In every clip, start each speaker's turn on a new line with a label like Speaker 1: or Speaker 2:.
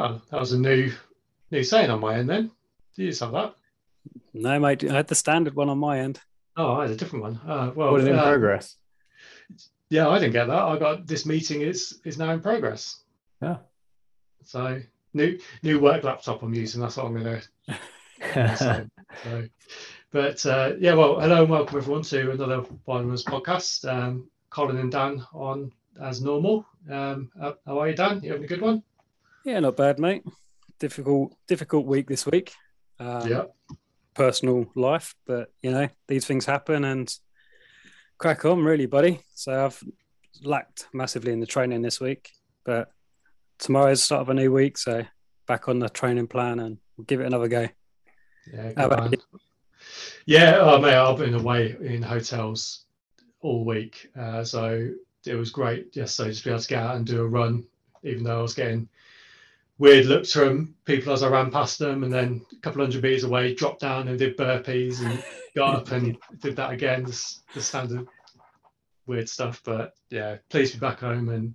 Speaker 1: Oh, that was a new new saying on my end then. Do you have that?
Speaker 2: No, mate. I had the standard one on my end.
Speaker 1: Oh, I had a different one. Uh, well,
Speaker 3: What in
Speaker 1: uh,
Speaker 3: progress?
Speaker 1: Yeah, I didn't get that. I got this meeting is is now in progress.
Speaker 3: Yeah.
Speaker 1: So new new work laptop I'm using. That's what I'm going to. So, but uh, yeah, well, hello and welcome everyone to another Wildrunners podcast. Um, Colin and Dan on as normal. Um, how how are you, Dan? You having a good one?
Speaker 2: Yeah, not bad, mate. Difficult, difficult week this week. Um,
Speaker 1: yeah.
Speaker 2: Personal life, but you know these things happen and crack on, really, buddy. So I've lacked massively in the training this week, but tomorrow's the start of a new week, so back on the training plan and we'll give it another go.
Speaker 1: Yeah, yeah. Oh, mate, I've been away in hotels all week, uh, so it was great yesterday just to be able to get out and do a run, even though I was getting weird looks from people as I ran past them, and then a couple hundred meters away, dropped down and did burpees and got up and did that again, just the standard weird stuff. But yeah, pleased to be back home and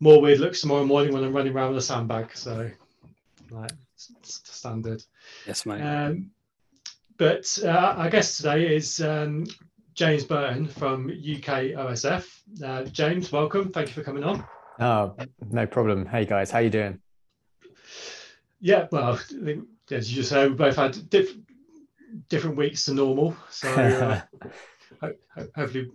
Speaker 1: more weird looks tomorrow morning when I'm running around with a sandbag. So, like, standard.
Speaker 2: Yes, mate.
Speaker 1: Um, but uh, our guest today is um, James Burton from UK OSF. Uh, James, welcome. Thank you for coming on.
Speaker 3: Oh, no problem. Hey guys, how you doing?
Speaker 1: Yeah, well, I think, as you just said, we both had diff- different weeks to normal. So uh, ho- ho- hopefully, a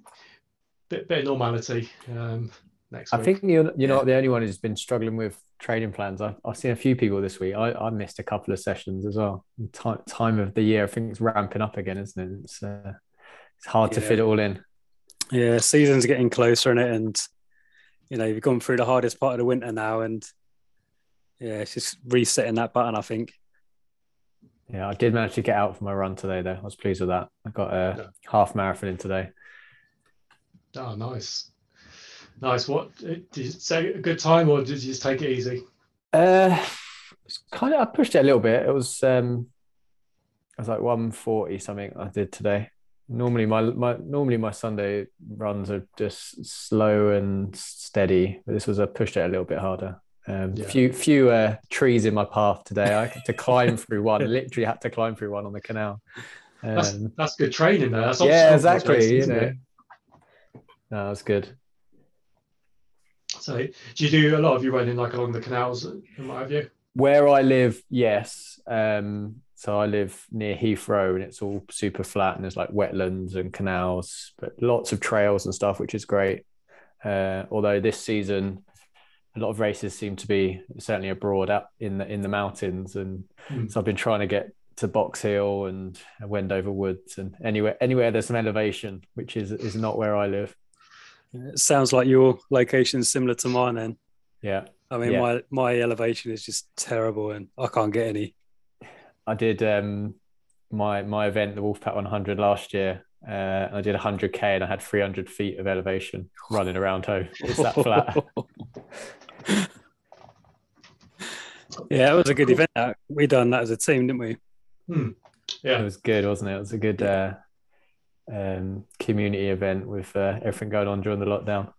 Speaker 1: bit, bit of normality um, next week.
Speaker 3: I
Speaker 1: week.
Speaker 3: think you're you're not the only one who's been struggling with training plans. I, I've seen a few people this week. I, I missed a couple of sessions as well. Time time of the year, I think it's ramping up again, isn't it? It's uh, it's hard to fit it all in.
Speaker 2: Yeah, season's getting closer in it, and you know you've gone through the hardest part of the winter now, and yeah, it's just resetting that button. I think.
Speaker 3: Yeah, I did manage to get out for my run today, though. I was pleased with that. I got a
Speaker 1: Yeah.
Speaker 3: half marathon in today.
Speaker 1: Oh, nice. Nice. What did you say? A good time, or did you just take it easy?
Speaker 3: Uh, it's kind of I pushed it a little bit. It was um, it was like one forty something I did today. Normally my my normally my Sunday runs are just slow and steady, but this was I pushed it a little bit harder. Um,
Speaker 1: Yeah.
Speaker 3: few few uh, trees in my path today. I had to climb through one. Literally had to climb through one on the canal.
Speaker 1: That's
Speaker 3: Um,
Speaker 1: that's good training there. That's
Speaker 3: yeah, exactly.
Speaker 1: racing,
Speaker 3: You
Speaker 1: isn't
Speaker 3: know,
Speaker 1: it?
Speaker 3: no, that's good.
Speaker 1: So, do you do a lot of your running like along the canals and what have you?
Speaker 3: Where I live, yes. Um, so I live near Heathrow and it's all super flat and there's like wetlands and canals, but lots of trails and stuff, which is great. Uh, although this season, a lot of races seem to be certainly abroad out in the in the mountains, and
Speaker 1: Hmm.
Speaker 3: so I've been trying to get to Box Hill and Wendover Woods and anywhere anywhere there's some elevation, which is is not where I live.
Speaker 2: It sounds like your location is similar to mine. Then
Speaker 3: Yeah,
Speaker 2: I mean,
Speaker 3: Yeah.
Speaker 2: my my elevation is just terrible, and I can't get any.
Speaker 3: I did um, my my event, the Wolfpack 100 last year. Uh, I did 100k and I had 300 feet of elevation running around home. It's that flat.
Speaker 2: yeah, it was a good event. We done that as a team, didn't we?
Speaker 3: It
Speaker 1: Yeah, it
Speaker 3: was good, wasn't it? It was a good uh, um, community event with uh, everything going on during the lockdown.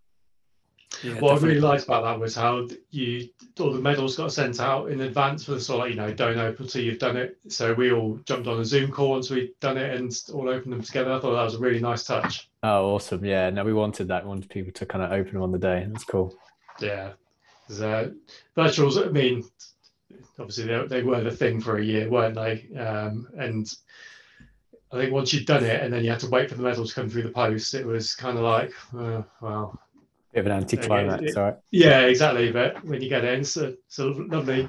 Speaker 2: Yeah,
Speaker 1: what I really liked about that was how you all the medals got sent out in advance for the sort of like, you know don't open till you've done it. So we all jumped on a Zoom call once we'd done it and all opened them together. I thought that was a really nice touch.
Speaker 3: Oh, awesome! Yeah, no, we wanted that. We wanted people to kind of open them on the day. That's cool.
Speaker 1: Yeah, uh, virtuals. I mean, obviously they, they were the thing for a year, weren't they? Um, and I think once you'd done it and then you had to wait for the medal to come through the post, it was kind of like, uh, well,
Speaker 3: Bit of an anticlimax, all right?
Speaker 1: yeah, exactly. But when you get in, a, it's a lovely.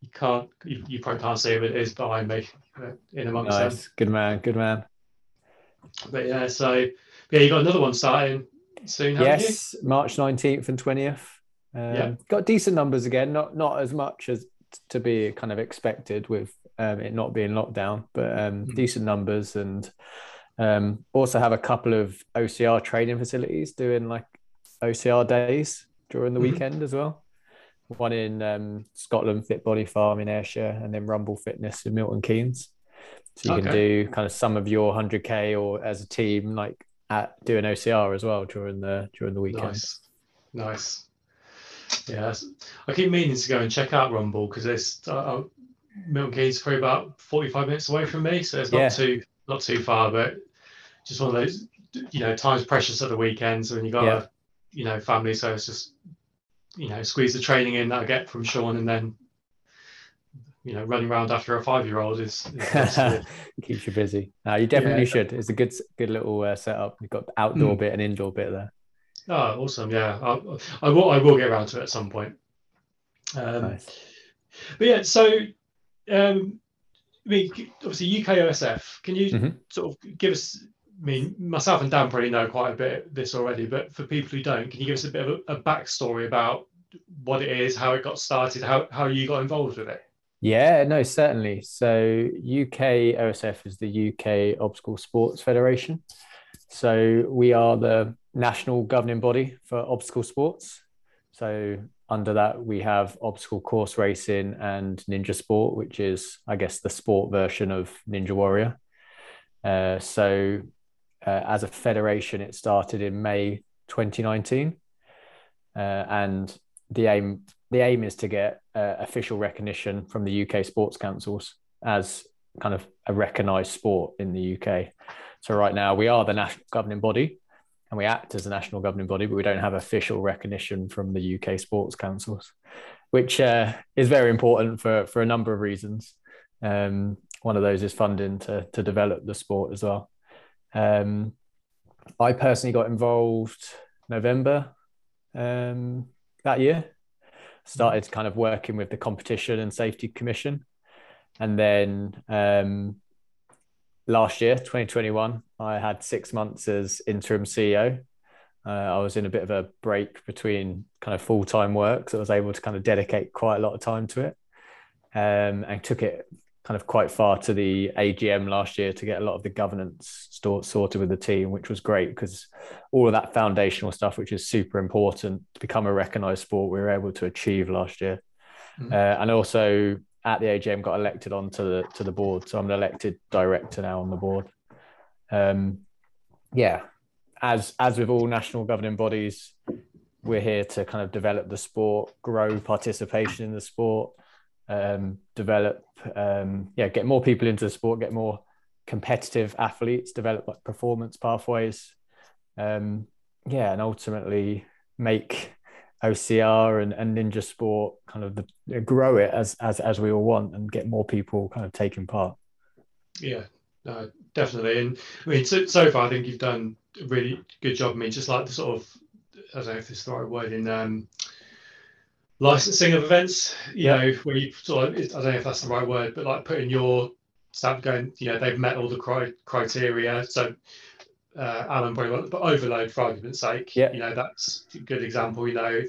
Speaker 1: You can't, you, you probably can't see but it is behind me, in amongst them.
Speaker 3: Nice, good man, good man.
Speaker 1: But yeah, so yeah, you got another one starting soon, haven't
Speaker 3: Yes, March 19th and 20th. Um,
Speaker 1: Yeah.
Speaker 3: Got decent numbers again, not not as much as to be kind of expected with um, it not being lockdown, but um,
Speaker 1: Mhm.
Speaker 3: decent numbers and um, also have a couple of OCR training facilities doing like OCR days during the
Speaker 1: Mhm.
Speaker 3: weekend as well. One in um, Scotland, Fit Body Farm in Ayrshire, and then Rumble Fitness in Milton Keynes. So you can do kind of some of your 100k or as a team, like at doing OCR as well during the during the weekend.
Speaker 1: Nice, nice. Yeah, I keep meaning to go and check out Rumble because it's uh, uh, Milton Keynes probably about forty-five minutes away from me, so it's not
Speaker 3: Yeah.
Speaker 1: too not too far, but just one of those, you know, time's precious at the weekends when you got
Speaker 3: Yeah.
Speaker 1: You know, family, so it's just, you know, squeeze the training in that I get from Sean, and then, you know, running around after a five-year-old is, is.
Speaker 3: Keeps you busy. No, you definitely
Speaker 1: Yeah.
Speaker 3: should. It's a good, good little uh, setup. You've got outdoor
Speaker 1: Mm.
Speaker 3: bit and indoor bit there.
Speaker 1: oh, awesome, yeah, I, I will I will get around to it at some point. Um,
Speaker 3: Nice.
Speaker 1: But yeah, so um, I mean, obviously UKOSF. Can you
Speaker 3: Mhm.
Speaker 1: sort of give us? I mean, myself and Dan probably know quite a bit of this already, but for people who don't, can you give us a bit of a, a backstory about what it is, how it got started, how how you got involved with it?
Speaker 3: Yeah, no, certainly. So UK OSF is the UK Obstacle Sports Federation. So we are the national governing body for obstacle sports. So under that, we have obstacle course racing and ninja sport, which is, I guess, the sport version of Ninja Warrior. Uh, so uh, as a federation, it started in May 2019. Uh, and the aim the aim is to get uh, official recognition from the UK sports councils as kind of a recognised sport in the UK. So right now we are the national governing body, and we act as a national governing body, but we don't have official recognition from the UK sports councils, which uh, is very important for for a number of reasons. Um, one of those is funding to to develop the sport as well. Um, I personally got involved November um, that year. Started kind of working with the competition and safety commission, and then um, last year, 2021, I had six months as interim CEO. Uh, I was in a bit of a break between kind of full time work, so I was able to kind of dedicate quite a lot of time to it, um, and took it kind of quite far to the AGM last year to get a lot of the governance sort sorted with the team, which was great because all of that foundational stuff, which is super important to become a recognised sport, we were able to achieve last year.
Speaker 1: Mhm.
Speaker 3: Uh, and also at the AGM, got elected onto the to the board, so I'm an elected director now on the board. Um, yeah, as as with all national governing bodies, we're here to kind of develop the sport, grow participation in the sport, um, develop, um, yeah, get more people into the sport, get more competitive athletes, develop like performance pathways, um, yeah, and ultimately make OCR and, and ninja sport kind of the, grow it as as as we all want and get more people kind of taking part.
Speaker 1: Yeah, no, definitely. And I mean, so, so far, I think you've done a really good job. I mean, just like the sort of, I don't know if this is the right word, in um, licensing of events, you know, where you sort of, I don't know if that's the right word, but like putting your stamp going, you know, they've met all the cri- criteria. So, uh, Alan probably won't, but overload for argument's sake,
Speaker 3: Yeah.
Speaker 1: you know, that's a good example, you know,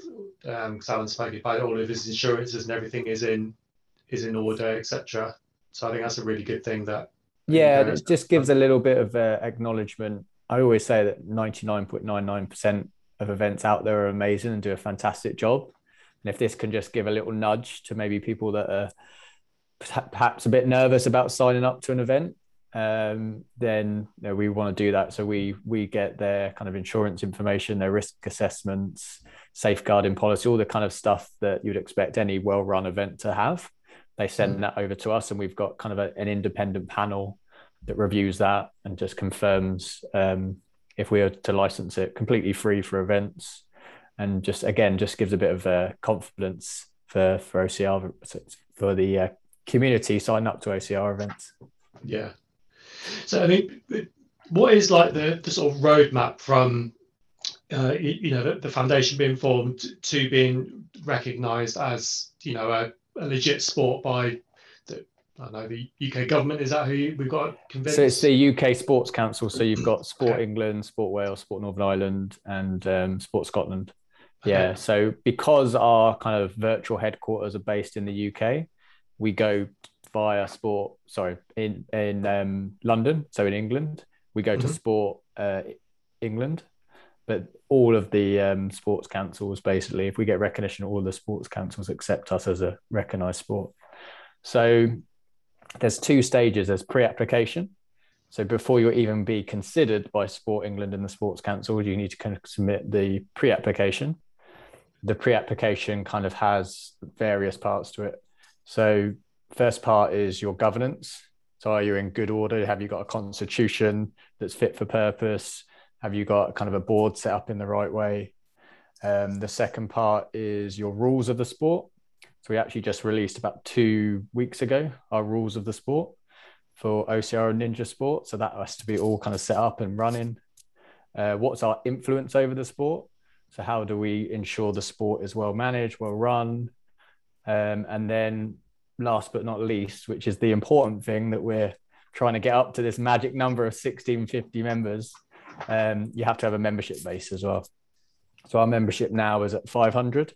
Speaker 1: um, because Alan spoke about all of his insurances and everything is in is in order, etc. So I think that's a really good thing that
Speaker 3: Yeah, it just gives a little bit of uh, acknowledgement. I always say that 99.99% of events out there are amazing and do a fantastic job. And if this can just give a little nudge to maybe people that are perhaps a bit nervous about signing up to an event, um, then you know, we want to do that. So we we get their kind of insurance information, their risk assessments, safeguarding policy, all the kind of stuff that you'd expect any well-run event to have. They send
Speaker 1: Mm.
Speaker 3: that over to us, and we've got kind of a, an independent panel that reviews that and just confirms um, if we are to license it completely free for events, and just again just gives a bit of uh, confidence for for OCR for the uh, community signing up to OCR events.
Speaker 1: Yeah. So I mean, what is like the, the sort of roadmap from uh, you, know the, the foundation being formed to being recognised as you know a, a legit sport by the I don't know the UK government? Is that who you, we've got convinced?
Speaker 3: So it's the UK Sports Council. So you've got Sport. England, Sport Wales, Sport Northern Ireland, and um, Sport Scotland. Yeah. So because our kind of virtual headquarters are based in the UK, we go via Sport. Sorry, in in um, London. So in England, we go to
Speaker 1: Mhm.
Speaker 3: Sport uh, England. But all of the um, sports councils, basically, if we get recognition, all the sports councils accept us as a recognised sport. So there's two stages. There's pre-application. So before you even be considered by Sport England and the Sports Council, you need to kind of submit the pre-application. The pre-application kind of has various parts to it. So first part is your governance. So are you in good order? Have you got a constitution that's fit for purpose? Have you got kind of a board set up in the right way? Um, the second part is your rules of the sport. So we actually just released about two weeks ago our rules of the sport for OCR and Ninja Sport. So that has to be all kind of set up and running. Uh, what's our influence over the sport? So how do we ensure the sport is well managed, well run? Um, and then last but not least, which is the important thing that we're trying to get up to this magic number of 1650 members, um, you have to have a membership base as well. So our membership now is at 500.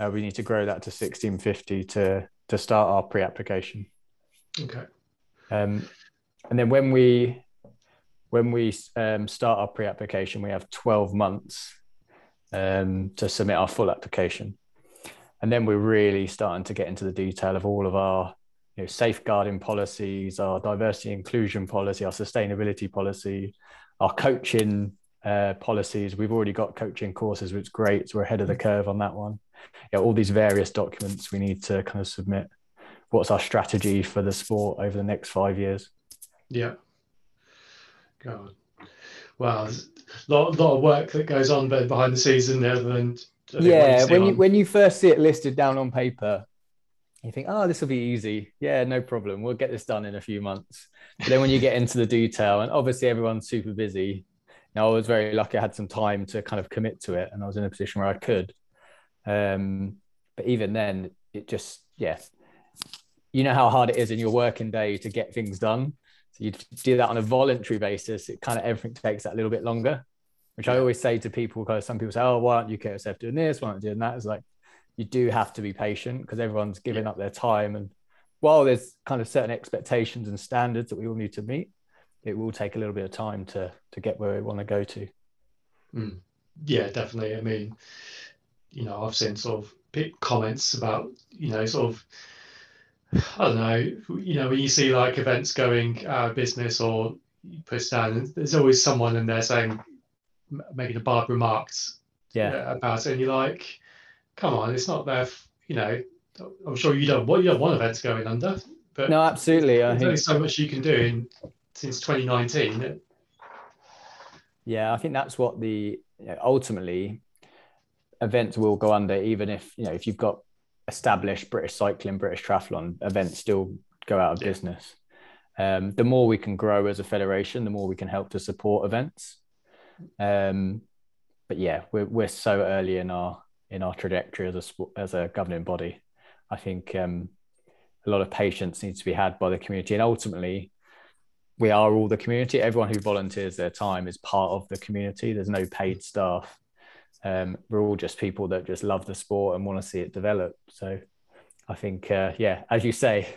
Speaker 3: Uh, we need to grow that to 1650 to to start our pre-application.
Speaker 1: Okay.
Speaker 3: Um, and then when we when we um, start our pre-application, we have 12 months um, to submit our full application. And then we're really starting to get into the detail of all of our you know, safeguarding policies, our diversity inclusion policy, our sustainability policy, our coaching uh, policies. We've already got coaching courses, which is great. So we're ahead of the curve on that one. All these various documents we need to kind of submit. What's our strategy for the sport over the next five years?
Speaker 1: Yeah. God. Well, there's a lot, lot of work that goes on behind the scenes in there than
Speaker 3: yeah when you when you first see it listed down on paper you think oh this will be easy. Yeah no problem. We'll get this done in a few months. But then when you get into the detail and obviously everyone's super busy Now, i was very lucky i had some time to kind of commit to it and i was in a position where i could. Um, but even then it just yeah. You know how hard it is in your working day to get things done so you do that on a voluntary basis it kind of everything takes that little bit longer which I always say to people because some people say, "Oh, why aren't UKOSF doing this? Why aren't you doing that?" It's like you do have to be patient because everyone's giving up their time, and while there's kind of certain expectations and standards that we all need to meet, it will take a little bit of time to to get where we want to go to.
Speaker 1: Mm. Yeah, definitely. I mean, you know, I've seen sort of comments about you know sort of I don't know, you know, when you see like events going business or push down, there's always someone in there saying, making a bad remarks
Speaker 3: yeah.
Speaker 1: Uh, about it, and you're like, come on, it's not there. You know, I'm sure you don't. What you don't want events going under, but
Speaker 3: no, absolutely.
Speaker 1: There's only so much you can do in since 2019.
Speaker 3: Yeah, I think that's what the you know, ultimately events will go under, even if you know if you've got established British cycling, British triathlon events still go out of yeah. business. Um, the more we can grow as a federation, the more we can help to support events. Um, but yeah, we're we're so early in our in our trajectory as a as a governing body. I think um, a lot of patience needs to be had by the community, and ultimately, we are all the community. Everyone who volunteers their time is part of the community. There's no paid staff. Um, we're all just people that just love the sport and want to see it develop. So, I think, uh, yeah, as you say,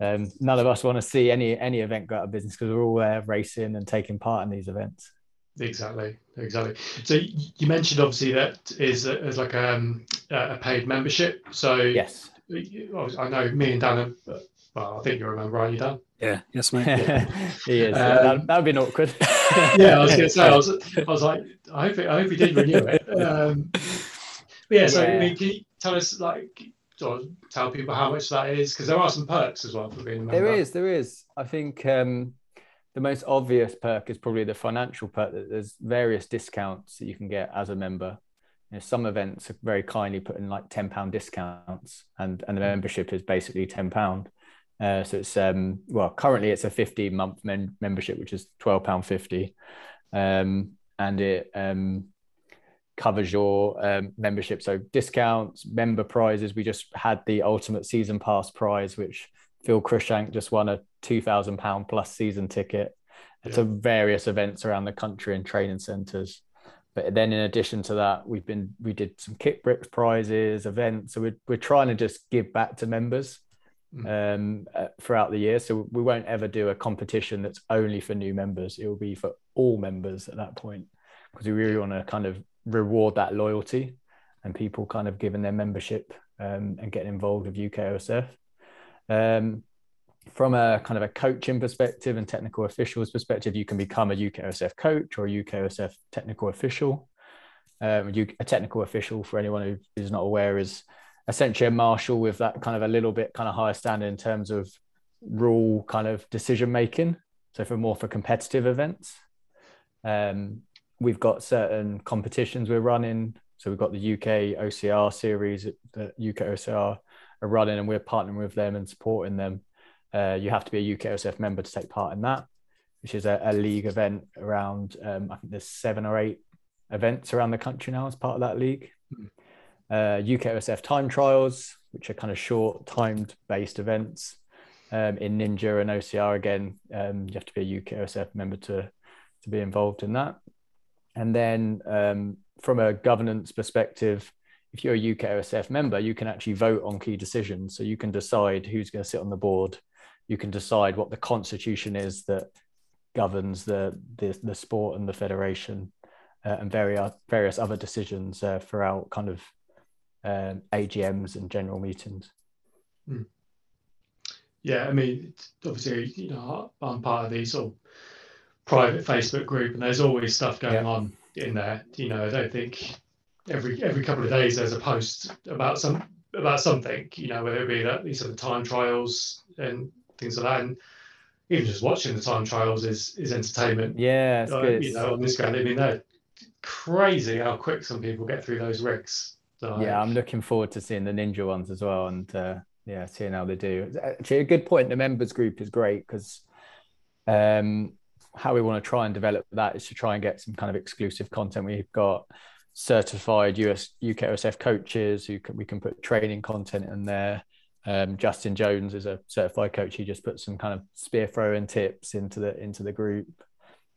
Speaker 3: um, none of us want to see any any event go out of business because we're all there racing and taking part in these events.
Speaker 1: Exactly, exactly. So you mentioned obviously that is as like um, a paid membership. So
Speaker 3: yes,
Speaker 1: I know me and Dan. Are, well, I think you remember, aren't you, Dan?
Speaker 2: Yeah. Yes, mate. Yeah.
Speaker 3: he is. Um, that would be awkward.
Speaker 1: yeah, I was going to say. I was, I was like, I hope, it, I hope he did renew it. Um, yeah. So yeah. I mean, can you tell us like? Of tell people how much that is because there are some perks as well for being a member.
Speaker 3: There is, there is. I think um, the most obvious perk is probably the financial perk. That there's various discounts that you can get as a member. You know, some events are very kindly putting like ten pound discounts, and and the membership is basically ten pound. Uh, so it's um well currently it's a 15 month men- membership, which is twelve pound fifty, um, and it um covers your um, membership. So discounts, member prizes. We just had the ultimate season pass prize, which Phil Cruikshank just won a two thousand pound plus season ticket yeah. to various events around the country and training centres. But then, in addition to that, we've been we did some Kitbrix prizes, events. So we're we're trying to just give back to members. Um, uh, throughout the year. So we won't ever do a competition that's only for new members. It will be for all members at that point because we really want to kind of reward that loyalty and people kind of giving their membership um, and getting involved with UKOSF. Um, from a kind of a coaching perspective and technical officials perspective, you can become a UKOSF coach or a UKOSF technical official. Um, a technical official, for anyone who is not aware, is essentially a marshal with that kind of a little bit kind of higher standard in terms of rule kind of decision making. So for more for competitive events, um, we've got certain competitions we're running. So we've got the UK OCR series the UK OCR are running, and we're partnering with them and supporting them. Uh, you have to be a UK OSF member to take part in that, which is a, a league event around. Um, I think there's seven or eight events around the country now as part of that league. Uh, UKOSF time trials, which are kind of short timed based events. Um, in Ninja and OCR again, um, you have to be a UKOSF member to to be involved in that. And then um, from a governance perspective, if you're a UKOSF member, you can actually vote on key decisions. So you can decide who's going to sit on the board. You can decide what the constitution is that governs the the, the sport and the federation uh, and various various other decisions uh, throughout kind of um, AGMs and general meetings.
Speaker 1: Mm. Yeah, I mean, obviously, you know, I'm part of the sort of private Facebook group, and there's always stuff going yeah. on in there. You know, I don't think every every couple of days there's a post about some about something. You know, whether it be that these are the time trials and things like that. And even just watching the time trials is is entertainment.
Speaker 3: Yeah, uh,
Speaker 1: you know, on this ground, I mean, they're crazy how quick some people get through those rigs.
Speaker 3: So, yeah, I'm looking forward to seeing the ninja ones as well, and uh, yeah, seeing how they do. Actually, a good point. The members group is great because um, how we want to try and develop that is to try and get some kind of exclusive content. We've got certified US UKOSF coaches who can, we can put training content in there. Um, Justin Jones is a certified coach. He just put some kind of spear throwing tips into the into the group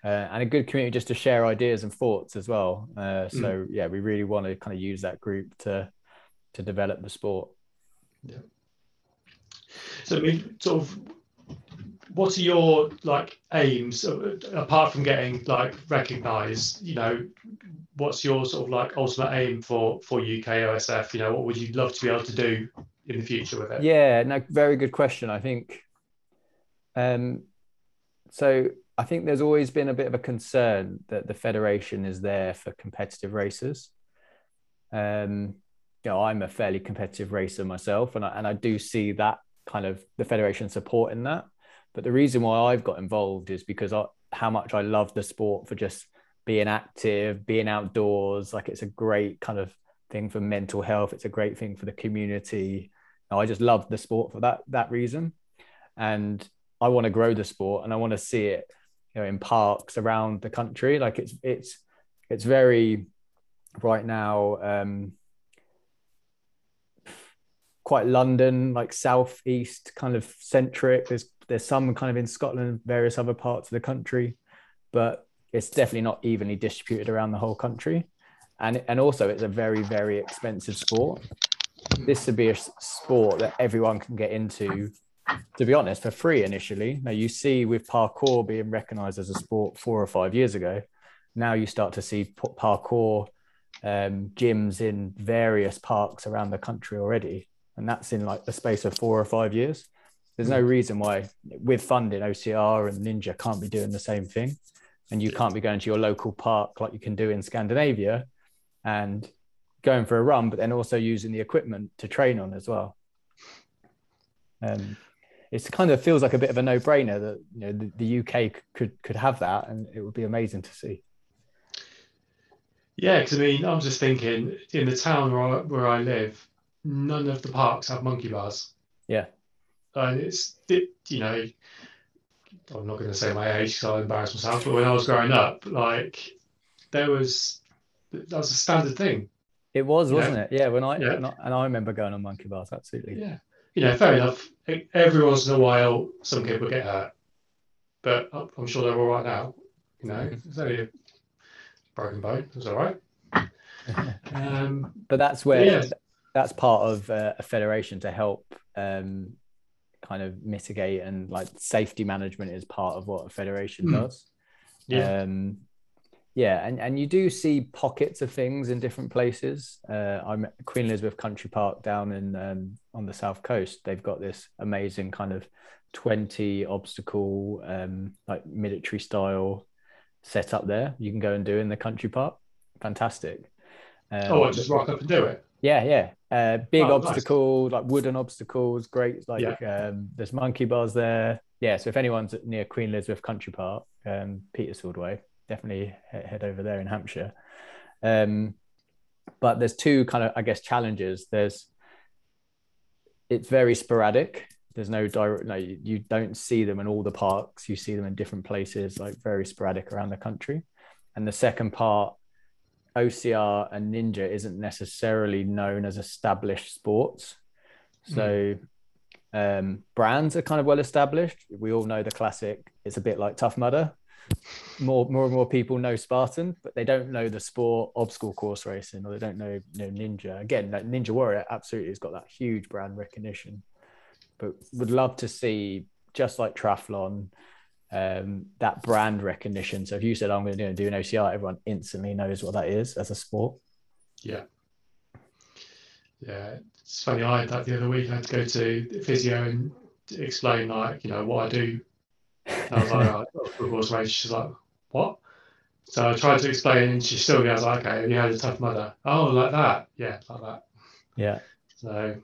Speaker 3: uh, and a good community just to share ideas and thoughts as well. Uh, so mm. yeah, we really want to kind of use that group to to develop the sport.
Speaker 1: Yeah. So I mean, sort of, what are your like aims uh, apart from getting like recognised? You know, what's your sort of like ultimate aim for for UK OSF? You know, what would you love to be able to do in the future with it?
Speaker 3: Yeah, no, very good question. I think. Um, so I think there's always been a bit of a concern that the federation is there for competitive racers. Um, you know, I'm a fairly competitive racer myself, and I, and I do see that kind of the federation supporting that. But the reason why I've got involved is because I, how much I love the sport for just being active, being outdoors. Like it's a great kind of thing for mental health. It's a great thing for the community. I just love the sport for that that reason, and I want to grow the sport and I want to see it you know in parks around the country. Like it's it's it's very right now um quite london like southeast kind of centric. There's there's some kind of in scotland various other parts of the country but it's definitely not evenly distributed around the whole country. And and also it's a very very expensive sport. This would be a sport that everyone can get into to be honest, for free initially. Now you see with parkour being recognized as a sport four or five years ago, now you start to see parkour um, gyms in various parks around the country already. And that's in like the space of four or five years. There's no reason why, with funding, OCR and Ninja can't be doing the same thing. And you can't be going to your local park like you can do in Scandinavia and going for a run, but then also using the equipment to train on as well. Um, it kind of feels like a bit of a no-brainer that you know the, the UK could could have that, and it would be amazing to see.
Speaker 1: Yeah, because I mean, I'm just thinking in the town where I, where I live, none of the parks have monkey bars.
Speaker 3: Yeah,
Speaker 1: and it's it, you know, I'm not going to say my age because I'll embarrass myself, but when I was growing up, like there was that was a standard thing.
Speaker 3: It was, wasn't it? Yeah, when I, yeah. When I and I remember going on monkey bars, absolutely.
Speaker 1: Yeah, you know, fair enough. Every once in a while, some kid will get hurt, but I'm sure they're all right now. You know, it's only a broken bone. It's all right.
Speaker 3: Um, but that's where yeah. that's part of uh, a federation to help um, kind of mitigate and like safety management is part of what a federation mm. does. Yeah. Um, yeah, and, and you do see pockets of things in different places. Uh, I'm at Queen Elizabeth Country Park down in um, on the south coast. They've got this amazing kind of 20 obstacle, um, like military style set up there. You can go and do in the country park. Fantastic. Um,
Speaker 1: oh, I just rock up and do it.
Speaker 3: Yeah, yeah. Uh, big
Speaker 1: Oh, nice.
Speaker 3: obstacle, like wooden obstacles, great. Like um, there's monkey bars there. Yeah, so if anyone's near Queen Elizabeth Country Park, um, Petersfield Way, definitely head over there in Hampshire. Um, but there's two kind of, I guess, challenges. There's it's very sporadic. There's no direct, no, you, you don't see them in all the parks. You see them in different places, like very sporadic around the country. And the second part, OCR and Ninja isn't necessarily known as established sports. So um, brands are kind of well established. We all know the classic. It's a bit like Tough Mudder. More, more and more people know Spartan, but they don't know the sport obstacle course racing, or they don't know, you know Ninja. Again, like Ninja Warrior absolutely has got that huge brand recognition. But would love to see, just like triathlon, um, that brand recognition. So if you said I'm going to do an OCR, everyone instantly knows what that is as a sport.
Speaker 1: Yeah. Yeah. It's funny. I had that the other week. I had to go to physio and explain, like, you know, what I do. And I was like, oh, race. She's like, what? So I tried to explain, and she still goes, okay, you had a Tough Mudder? Oh, like that? Yeah, like that.
Speaker 3: Yeah.
Speaker 1: So,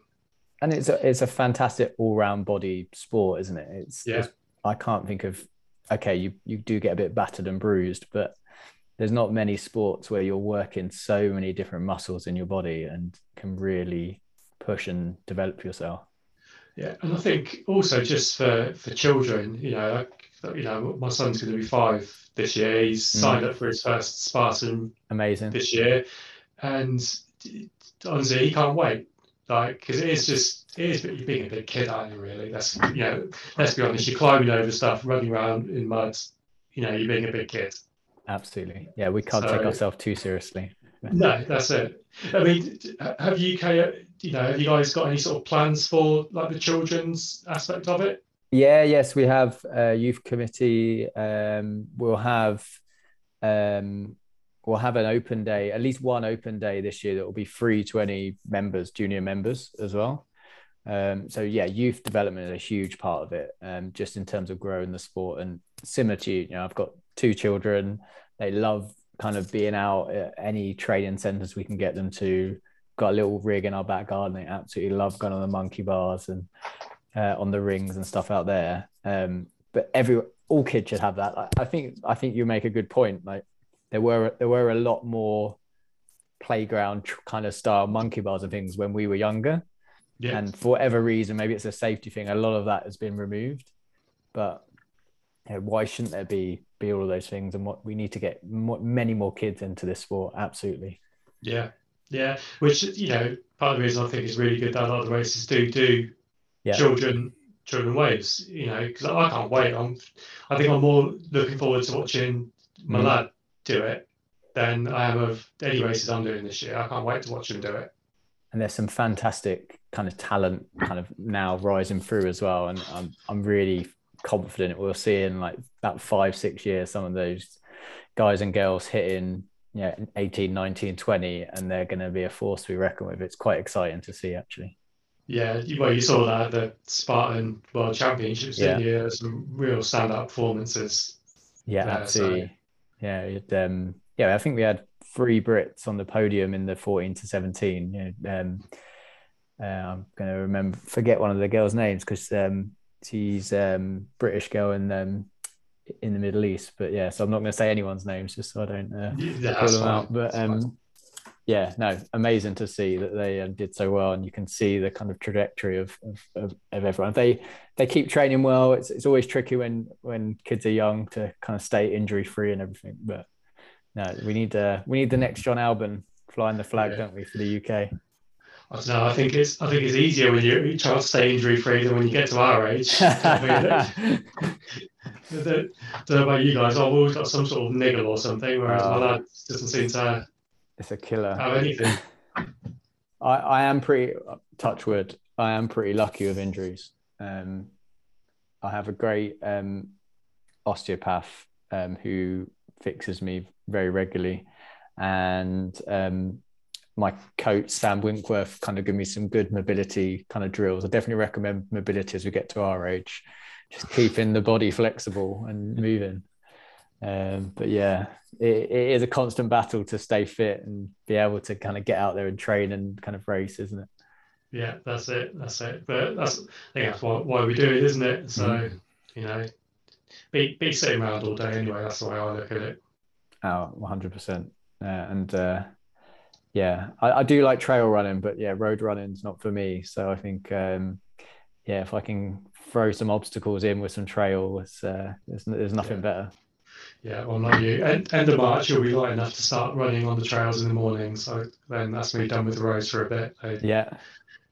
Speaker 3: and it's a it's a fantastic all round body sport, isn't it? It's
Speaker 1: Yeah.
Speaker 3: it's- I can't think of okay, you you do get a bit battered and bruised, but there's not many sports where you're working so many different muscles in your body and can really push and develop yourself.
Speaker 1: Yeah. And I think also just for, for children, you know, like, you know, my son's going to be five this year. He's
Speaker 3: Mm.
Speaker 1: signed up for his first Spartan
Speaker 3: Amazing.
Speaker 1: this year, and honestly, he can't wait. Like, because it is just it is you're being a big kid, aren't you? Really, that's you know, let's be honest. You're climbing over stuff, running around in mud. You know, you're being a big kid.
Speaker 3: Absolutely. Yeah, we can't take ourselves too seriously.
Speaker 1: No, that's it. I mean, have you, you know, have you guys got any sort of plans for like the children's aspect of it?
Speaker 3: Yeah, yes, we have a youth committee. Um, we'll have um, we'll have an open day, at least one open day this year that will be free to any members, junior members as well. Um, so yeah, youth development is a huge part of it, um, just in terms of growing the sport. And similar to you, you know, I've got two children. They love kind of being out at any training centers we can get them to. Got a little rig in our back garden. They absolutely love going on the monkey bars and uh, on the rings and stuff out there. Um, but every all kids should have that. I, I think I think you make a good point. Like there were there were a lot more playground kind of style monkey bars and things when we were younger,
Speaker 1: Yeah,
Speaker 3: and for whatever reason, maybe it's a safety thing. A lot of that has been removed. But you know, why shouldn't there be be all of those things? And what we need to get more, many more kids into this sport. Absolutely.
Speaker 1: yeah, yeah. Which you know, part of the reason I think is really good that a lot of the races do do
Speaker 3: Yeah.
Speaker 1: children children waves. You know, because I can't wait. I'm, I think I'm more looking forward to watching my
Speaker 3: Mm.
Speaker 1: lad do it than I am of any races I'm doing this year. I can't wait to watch him do it.
Speaker 3: and there's some fantastic kind of talent kind of now rising through as well and i'm, I'm really confident we'll see in like about five six years some of those guys and girls hitting yeah 18 19 20 and they're going to be a force to be reckoned with. It's quite exciting to see actually.
Speaker 1: Yeah, you- well, you saw that at the Spartan World Championships, didn't you? Some real standout performances.
Speaker 3: yeah
Speaker 1: Yeah, so-
Speaker 3: absolutely. Yeah it, um yeah i think we had three brits on the podium in the 14 to 17 you know, um uh, i'm going to remember forget one of the girls names because um she's um british girl and um in the middle east but yeah so i'm not going to say anyone's names just so i don't uh,
Speaker 1: Yeah,
Speaker 3: call them
Speaker 1: fine.
Speaker 3: out but um yeah no amazing to see that they um, did so well and you can see the kind of trajectory of of, of, of everyone they they keep training well it's, it's always tricky when when kids are young to kind of stay injury free and everything but no we need uh we need the next Jon Albon flying the flag
Speaker 1: Yeah.
Speaker 3: don't we for the uk
Speaker 1: I don't know. I think it's I think it's easier when you try to stay injury free than when you get to our age. I mean, don't know about you guys. I've always got some sort of niggle or something, whereas my
Speaker 3: Oh.
Speaker 1: lad doesn't seem to
Speaker 3: it's a killer
Speaker 1: have anything.
Speaker 3: I, I am pretty touch wood. I am pretty lucky with injuries. Um, I have a great um, osteopath um, who fixes me very regularly, and um, my coach Sam Winkworth kind of give me some good mobility kind of drills. I definitely recommend mobility as we get to our age, just keeping the body flexible and moving. Um, but yeah, it, it is a constant battle to stay fit and be able to kind of get out there and train and kind of race, isn't it?
Speaker 1: Yeah, that's it. That's it. But that's I think that's why, why we do it, isn't it? So mm. you know, be be sitting around all day anyway. That's the way I look at it.
Speaker 3: Oh, one hundred percent. And uh, yeah, I, I, do like trail running, but yeah, road running's not for me. So I think um, yeah, if I can throw some obstacles in with some trail, it's, uh, there's, there's nothing
Speaker 1: yeah.
Speaker 3: better.
Speaker 1: Yeah, well, not you. End, end of March, you'll be light enough to start running on the trails in the morning. So then that's me done with the roads for a bit. I,
Speaker 3: yeah.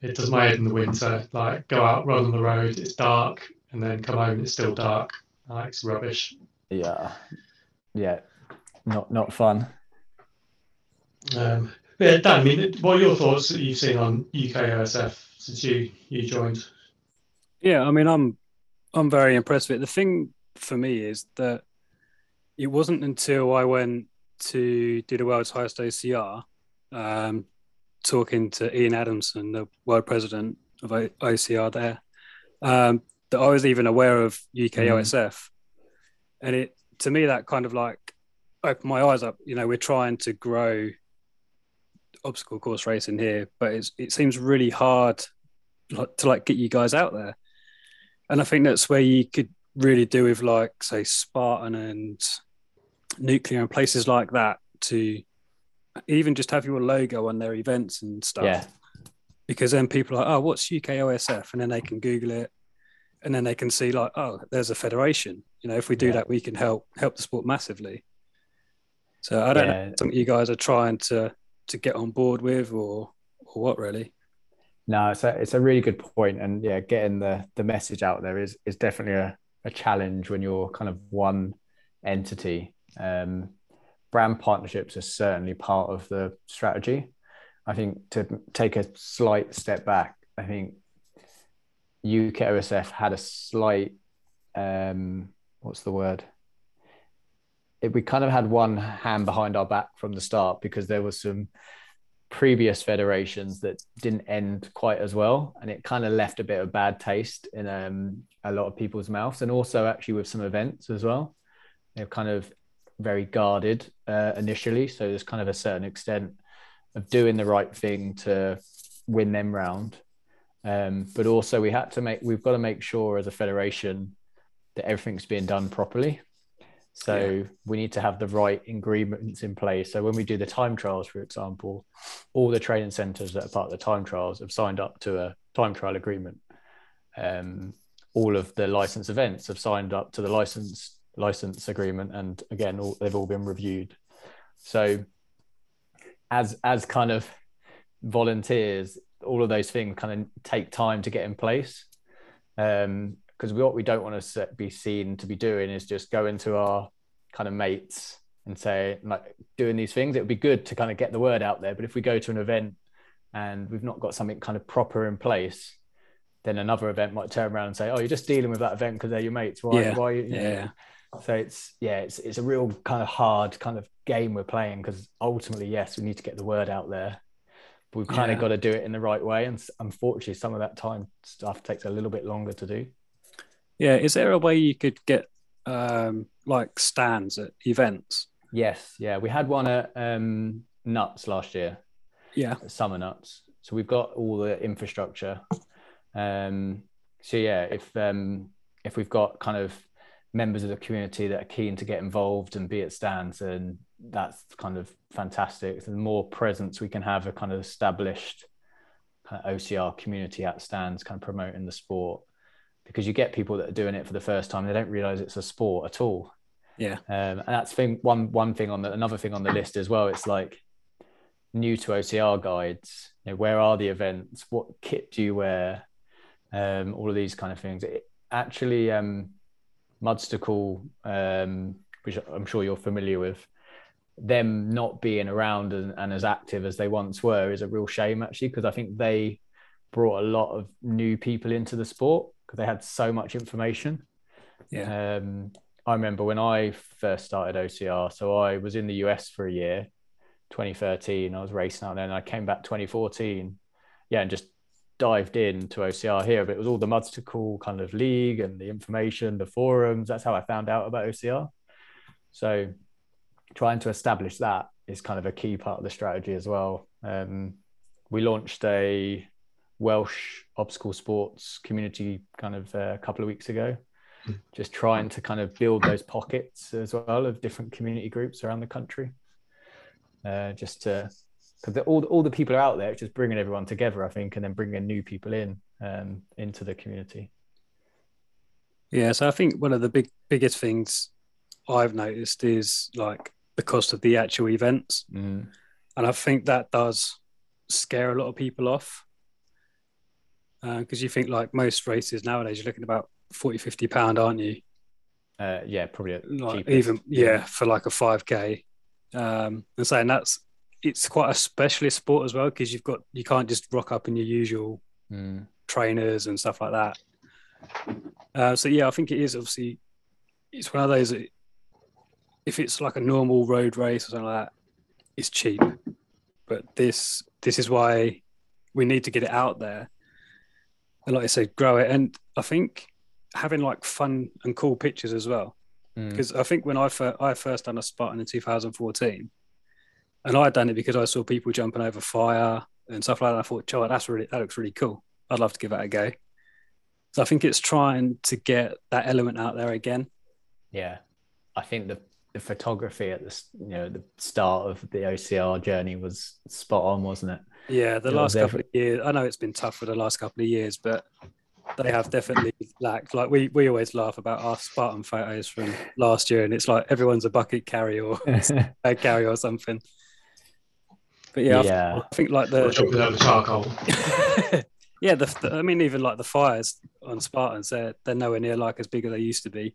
Speaker 1: It does my head in the winter. Like go out, run on the road, it's dark, and then come home, it's still dark. Like it's rubbish.
Speaker 3: Yeah. Yeah. Not not fun.
Speaker 1: Um, yeah, Dan, I mean, what are your thoughts that you've seen on UK OSF since you you joined?
Speaker 2: Yeah, I mean, I'm I'm very impressed with it. The thing for me is that it wasn't until I went to do the world's highest OCR, um, talking to Ian Adamson, the world president of OCR there, um, that I was even aware of UK mm. OSF, and it to me that kind of like opened my eyes up. You know, we're trying to grow obstacle course racing here, but it's, it seems really hard to like get you guys out there. And I think that's where you could really do with like say Spartan and nuclear and places like that to even just have your logo on their events and stuff.
Speaker 3: Yeah.
Speaker 2: Because then people are like, oh, what's UK OSF? And then they can Google it and then they can see like, oh, there's a federation. You know, if we do yeah. that, we can help help the sport massively. So I don't yeah. know something you guys are trying to to get on board with or or what really.
Speaker 3: No, it's a it's a really good point, and yeah, getting the the message out there is is definitely a, a challenge when you're kind of one entity. Um, brand partnerships are certainly part of the strategy. I think to take a slight step back, I think UK OSF had a slight um, what's the word? It, we kind of had one hand behind our back from the start because there was some previous federations that didn't end quite as well, and it kind of left a bit of bad taste in um, a lot of people's mouths, and also actually with some events as well. They're kind of very guarded uh, initially, so there's kind of a certain extent of doing the right thing to win them round. Um, but also, we had to make we've got to make sure as a federation that everything's being done properly. So yeah. we need to have the right ingredients in place. So when we do the time trials, for example, all the training centres that are part of the time trials have signed up to a time trial agreement. Um, all of the license events have signed up to the license license agreement, and again, all, they've all been reviewed. So as as kind of volunteers, all of those things kind of take time to get in place. Um, because what we don't want to be seen to be doing is just going to our kind of mates and say like doing these things it would be good to kind of get the word out there but if we go to an event and we've not got something kind of proper in place then another event might turn around and say oh you're just dealing with that event because they're your mates why,
Speaker 2: yeah.
Speaker 3: why you,
Speaker 2: you yeah
Speaker 3: know? so it's yeah it's, it's a real kind of hard kind of game we're playing because ultimately yes we need to get the word out there but we've kind yeah. of got to do it in the right way and unfortunately some of that time stuff takes a little bit longer to do
Speaker 2: yeah, is there a way you could get um, like stands at events?
Speaker 3: Yes, yeah, we had one at um, Nuts last year.
Speaker 2: Yeah,
Speaker 3: Summer Nuts. So we've got all the infrastructure. Um, so yeah, if um, if we've got kind of members of the community that are keen to get involved and be at stands, and that's kind of fantastic. The more presence we can have a kind of established kind of OCR community at stands, kind of promoting the sport, because you get people that are doing it for the first time they don't realize it's a sport at all.
Speaker 2: Yeah.
Speaker 3: Um, and that's thing one one thing on the another thing on the list as well. It's like new to ocr guides you know, where are the events? What kit do you wear? Um, all of these kind of things. It, actually um, mudstacle um, which i'm sure you're familiar with them not being around and, and as active as they once were is a real shame actually because i think they brought a lot of new people into the sport because they had so much information.
Speaker 2: Yeah.
Speaker 3: Um, I remember when I first started OCR, so I was in the US for a year, 2013. I was racing out there, and I came back 2014. Yeah, and just dived into OCR here. But it was all the Mudstacle kind of league and the information, the forums. That's how I found out about OCR. So trying to establish that is kind of a key part of the strategy as well. Um, we launched a Welsh obstacle sports community kind of uh, a couple of weeks ago, hmm. just trying to kind of build those pockets as well of different community groups around the country. Uh, just to because all all the people are out there, just bringing everyone together, I think, and then bringing new people in um, into the community.
Speaker 2: Yeah, so I think one of the big biggest things I've noticed is like the cost of the actual events,
Speaker 3: mm.
Speaker 2: and I think that does scare a lot of people off because uh, you think like most races nowadays you're looking about 40 50 pound aren't you?
Speaker 3: Uh, yeah probably
Speaker 2: like even yeah. for like a 5k um and saying that's it's quite a specialist sport as well because you've got you can't just rock up in your usual
Speaker 3: mm.
Speaker 2: trainers and stuff like that. Uh, so yeah i think it is obviously it's one of those if it's like a normal road race or something like that it's cheap. But this this is why we need to get it out there like I said, grow it. And I think having like fun and cool pictures as well. Because
Speaker 3: mm.
Speaker 2: I think when I, fir- I first done a Spartan in 2014, and I had done it because I saw people jumping over fire and stuff like that. I thought, Charlie, that's really that looks really cool. I'd love to give that a go. So I think it's trying to get that element out there again.
Speaker 3: Yeah, I think the the photography at the you know the start of the OCR journey was spot on, wasn't it?
Speaker 2: Yeah, the it last couple of years. I know it's been tough for the last couple of years, but they have definitely lacked. Like we we always laugh about our Spartan photos from last year, and it's like everyone's a bucket carry or a carry or something. But yeah, yeah. I, think like the
Speaker 1: jumping over charcoal.
Speaker 2: yeah, the, the, I mean, even like the fires on Spartans, they're they're nowhere near like as big as they used to be.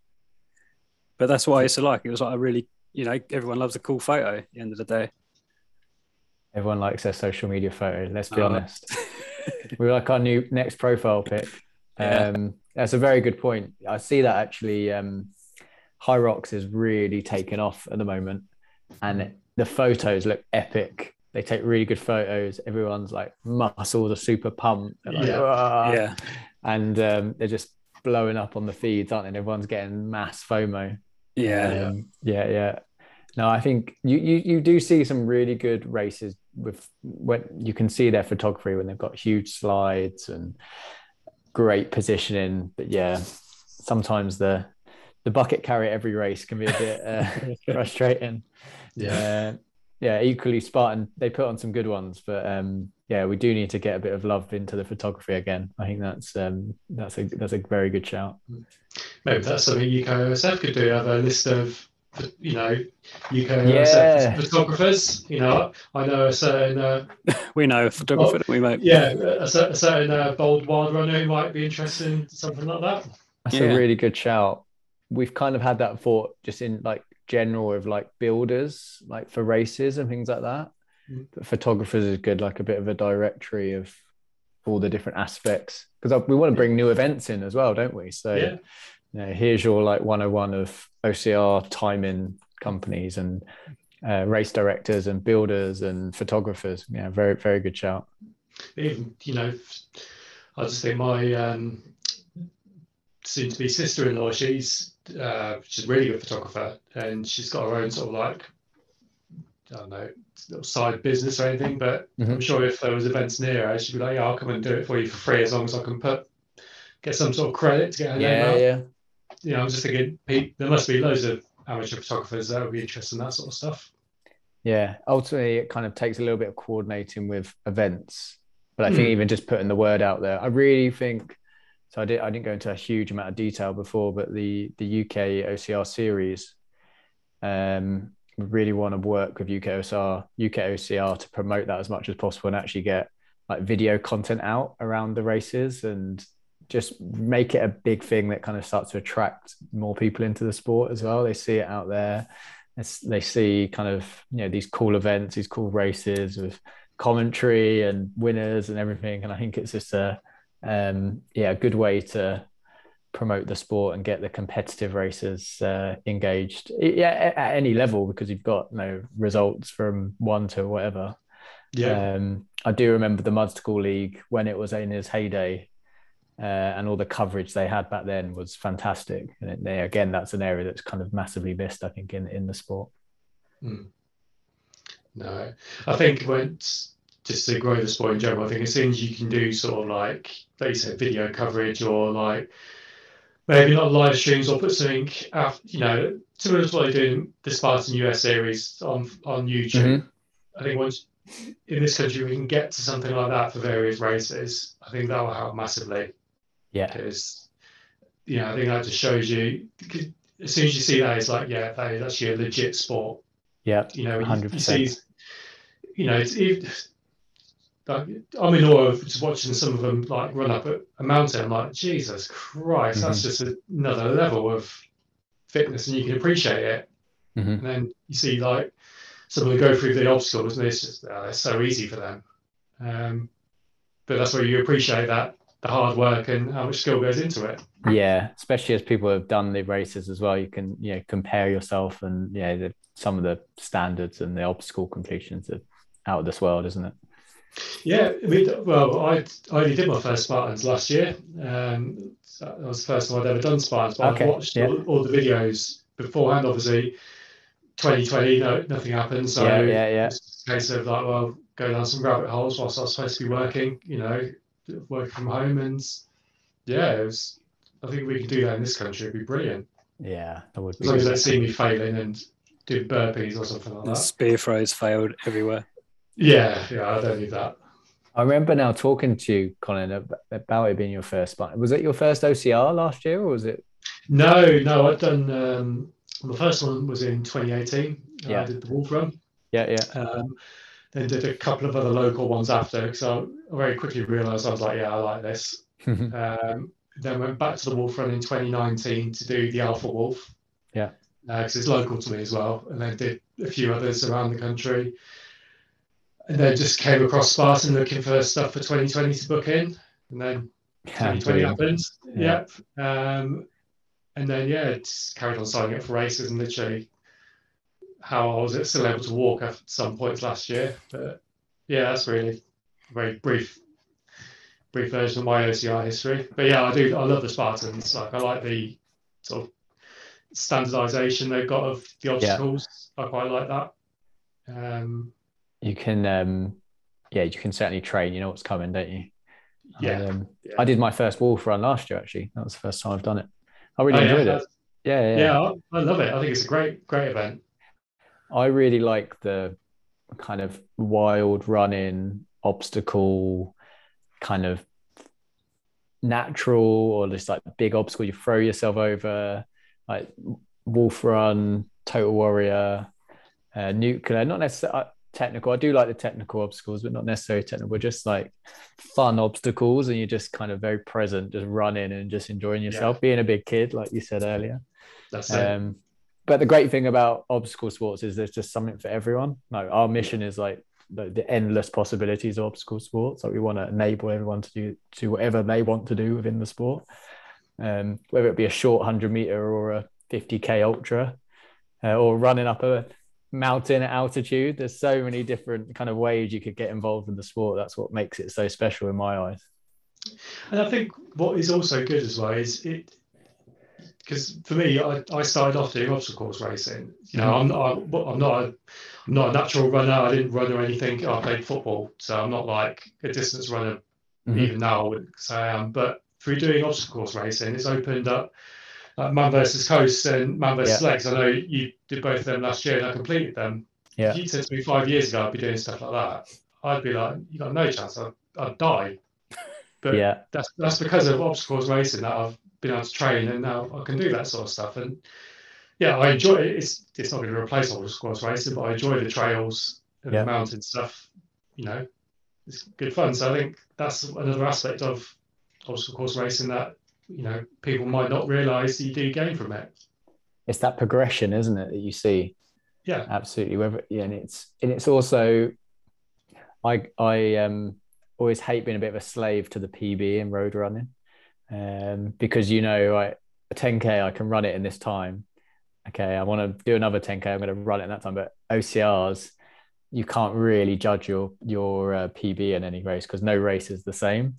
Speaker 2: But that's what I used to like. It was like a really, you know, everyone loves a cool photo at the end of the day.
Speaker 3: Everyone likes their social media photo. Let's be oh. honest. we like our new next profile pic. Yeah. Um, that's a very good point. I see that actually. Um, Hyrox is really taken off at the moment, and the photos look epic. They take really good photos. Everyone's like muscles are super pumped. Like,
Speaker 2: yeah. yeah.
Speaker 3: And um, they're just blowing up on the feeds, aren't they? And everyone's getting mass FOMO.
Speaker 2: Yeah,
Speaker 3: um, yeah, yeah. No, I think you, you you do see some really good races with when you can see their photography when they've got huge slides and great positioning. But yeah, sometimes the the bucket carry every race can be a bit uh, frustrating.
Speaker 1: Yeah.
Speaker 3: Uh, yeah, equally Spartan, they put on some good ones, but um, yeah, we do need to get a bit of love into the photography again. I think that's um, that's a that's a very good shout.
Speaker 1: Maybe that's something UKOSF could do. Have a list of you know UKOSF yeah. photographers. You know, I know a certain uh,
Speaker 2: we know a photographer, well, we mate?
Speaker 1: Yeah, a, a certain uh, bold wild runner who might be interested in something like that.
Speaker 3: That's yeah. a really good shout. We've kind of had that thought just in like general of like builders, like for races and things like that. But photographers is good, like a bit of a directory of all the different aspects because we want to bring new events in as well, don't we? So,
Speaker 1: yeah.
Speaker 3: you know, here's your like 101 of OCR timing companies and uh, race directors and builders and photographers. Yeah, very very good shout.
Speaker 1: Even you know, I just think my um, soon to be sister in law, she's uh, she's a really good photographer, and she's got her own sort of like I don't know little side business or anything. But mm-hmm. I'm sure if there was events near her, she'd be like, "Yeah, I'll come and do it for you for free as long as I can put get some sort of credit to get her
Speaker 3: yeah,
Speaker 1: name out."
Speaker 3: Yeah,
Speaker 1: You know, I'm just thinking Pete, there must be loads of amateur photographers that would be interested in that sort of stuff.
Speaker 3: Yeah, ultimately, it kind of takes a little bit of coordinating with events, but I think mm. even just putting the word out there, I really think so I did I didn't go into a huge amount of detail before, but the the UK OCR series, um, really want to work with UK OCR UK OCR to promote that as much as possible and actually get like video content out around the races and just make it a big thing that kind of starts to attract more people into the sport as well. They see it out there. They see kind of you know these cool events, these cool races with commentary and winners and everything. And I think it's just a um, yeah, a good way to promote the sport and get the competitive racers uh, engaged. Yeah, at, at, any level because you've got you know results from one to whatever.
Speaker 1: Yeah.
Speaker 3: Um, I do remember the mud school League when it was in its heyday. uh, and all the coverage they had back then was fantastic. And they, again, that's an area that's kind of massively missed, I think, in in the sport.
Speaker 1: Mm. No, I think when just to grow the sport in general, I think as soon as you can do sort of like, like you said, video coverage or like maybe not live streams or put something, after, you know, similar to what they do in the Spartan US series on on YouTube. Mm-hmm. I think once in this country we can get to something like that for various races, I think that will help massively.
Speaker 3: Yeah.
Speaker 1: Because, you know, I think that just shows you, as soon as you see that, it's like, yeah, that is actually a legit sport.
Speaker 3: Yeah.
Speaker 1: You know, 100%. You, you you know, it's, it, like, I'm in awe of just watching some of them like run up a mountain. I'm like, Jesus Christ, mm-hmm. that's just another level of fitness, and you can appreciate it. Mm-hmm. And then you see like some of them go through the obstacles, and it's just uh, it's so easy for them. Um, but that's where you appreciate that the hard work and how much skill goes into it.
Speaker 3: Yeah, especially as people have done the races as well, you can you know compare yourself and yeah, the, some of the standards and the obstacle completions are out of this world, isn't it?
Speaker 1: Yeah, I mean, well, I I only did my first Spartans last year. Um, that was the first time I'd ever done Spartans, but okay. I've watched yeah. all, all, the videos beforehand. Obviously, 2020, no, nothing happened, so
Speaker 3: yeah, yeah, yeah.
Speaker 1: it's a case of like, well, go down some rabbit holes whilst I was supposed to be working. You know, working from home, and yeah, it was. I think we could do that in this country. It'd be brilliant.
Speaker 3: Yeah,
Speaker 1: that would. As long as they see me failing and do burpees or something like that.
Speaker 2: Spear throws failed everywhere.
Speaker 1: Yeah, yeah, I don't need that.
Speaker 3: I remember now talking to you, Colin, about it being your first. Was it your first OCR last year, or was it?
Speaker 1: No, no, I'd done. Um, the first one was in 2018.
Speaker 3: Yeah.
Speaker 1: I did the Wolf Run.
Speaker 3: Yeah, yeah. Um,
Speaker 1: then did a couple of other local ones after because I very quickly realised I was like, yeah, I like this. um, then went back to the Wolf Run in 2019 to do the Alpha Wolf.
Speaker 3: Yeah.
Speaker 1: Because uh, it's local to me as well, and then did a few others around the country and then just came across Spartan looking for stuff for 2020 to book in, and then 2020 happened. Yeah. Yep. Um, and then yeah, just carried on signing up for races, and literally, how I was still able to walk at some points last year. But yeah, that's really a very brief, brief version of my OCR history. But yeah, I do. I love the Spartans. Like I like the sort of standardization they've got of the obstacles. Yeah. I quite like that. Um,
Speaker 3: you can um yeah you can certainly train you know what's coming don't you?
Speaker 1: Yeah,
Speaker 3: I, um, yeah. I did my first wolf run last year actually. That was the first time i've done it. I really oh, enjoyed
Speaker 1: yeah,
Speaker 3: it. Yeah yeah,
Speaker 1: yeah. I, love it. I think it's a great great event.
Speaker 3: I really like the kind of wild running obstacle kind of natural or just like big obstacle you throw yourself over like wolf run total warrior uh, nuclear not necessarily technical. I do like the technical obstacles, but not necessarily technical, just like fun obstacles. And you're just kind of very present, just running and just enjoying yourself, yeah. being a big kid, like you said earlier.
Speaker 1: That's um,
Speaker 3: But the great thing about obstacle sports is there's just something for everyone. Like our mission is like the, the endless possibilities of obstacle sports. Like we want to enable everyone to do to whatever they want to do within the sport. Um, whether it be a short 100 meter or a 50k ultra uh, or running up a mountain altitude. There's so many different kind of ways you could get involved in the sport. That's what makes it so special in my eyes.
Speaker 1: And I think what is also good as well is it because for me, I, I started off doing obstacle course racing. You know, I'm not, I'm not, a, I'm not a natural runner. I didn't run or anything. I played football, so I'm not like a distance runner mm-hmm. even now. I wouldn't say I am. But through doing obstacle course racing, it's opened up Uh, like Man versus Coast and Man versus yeah. Legs. I know you did both of them last year and I completed them.
Speaker 3: Yeah.
Speaker 1: If you said to me five years ago I'd be doing stuff like that, I'd be like, you got no chance. I'd, I'd die. But
Speaker 3: yeah,
Speaker 1: that's that's because of obstacles racing that I've been able to train and now I can do that sort of stuff. And yeah, I enjoy it. It's it's not going to replace obstacles racing, but I enjoy the trails and yeah. the mountain stuff. You know, it's good fun. So I think that's another aspect of obstacle course racing that you know people might not realize you do gain from it.
Speaker 3: It's that progression isn't it that you see?
Speaker 1: Yeah.
Speaker 3: Absolutely. Whether yeah and it's and it's also i i um always hate being a bit of a slave to the pb in road running um because you know I, a 10k i can run it in this time. Okay i want to do another 10k i'm going to run it in that time. But ocrs you can't really judge your your uh, pb in any race because no race is the same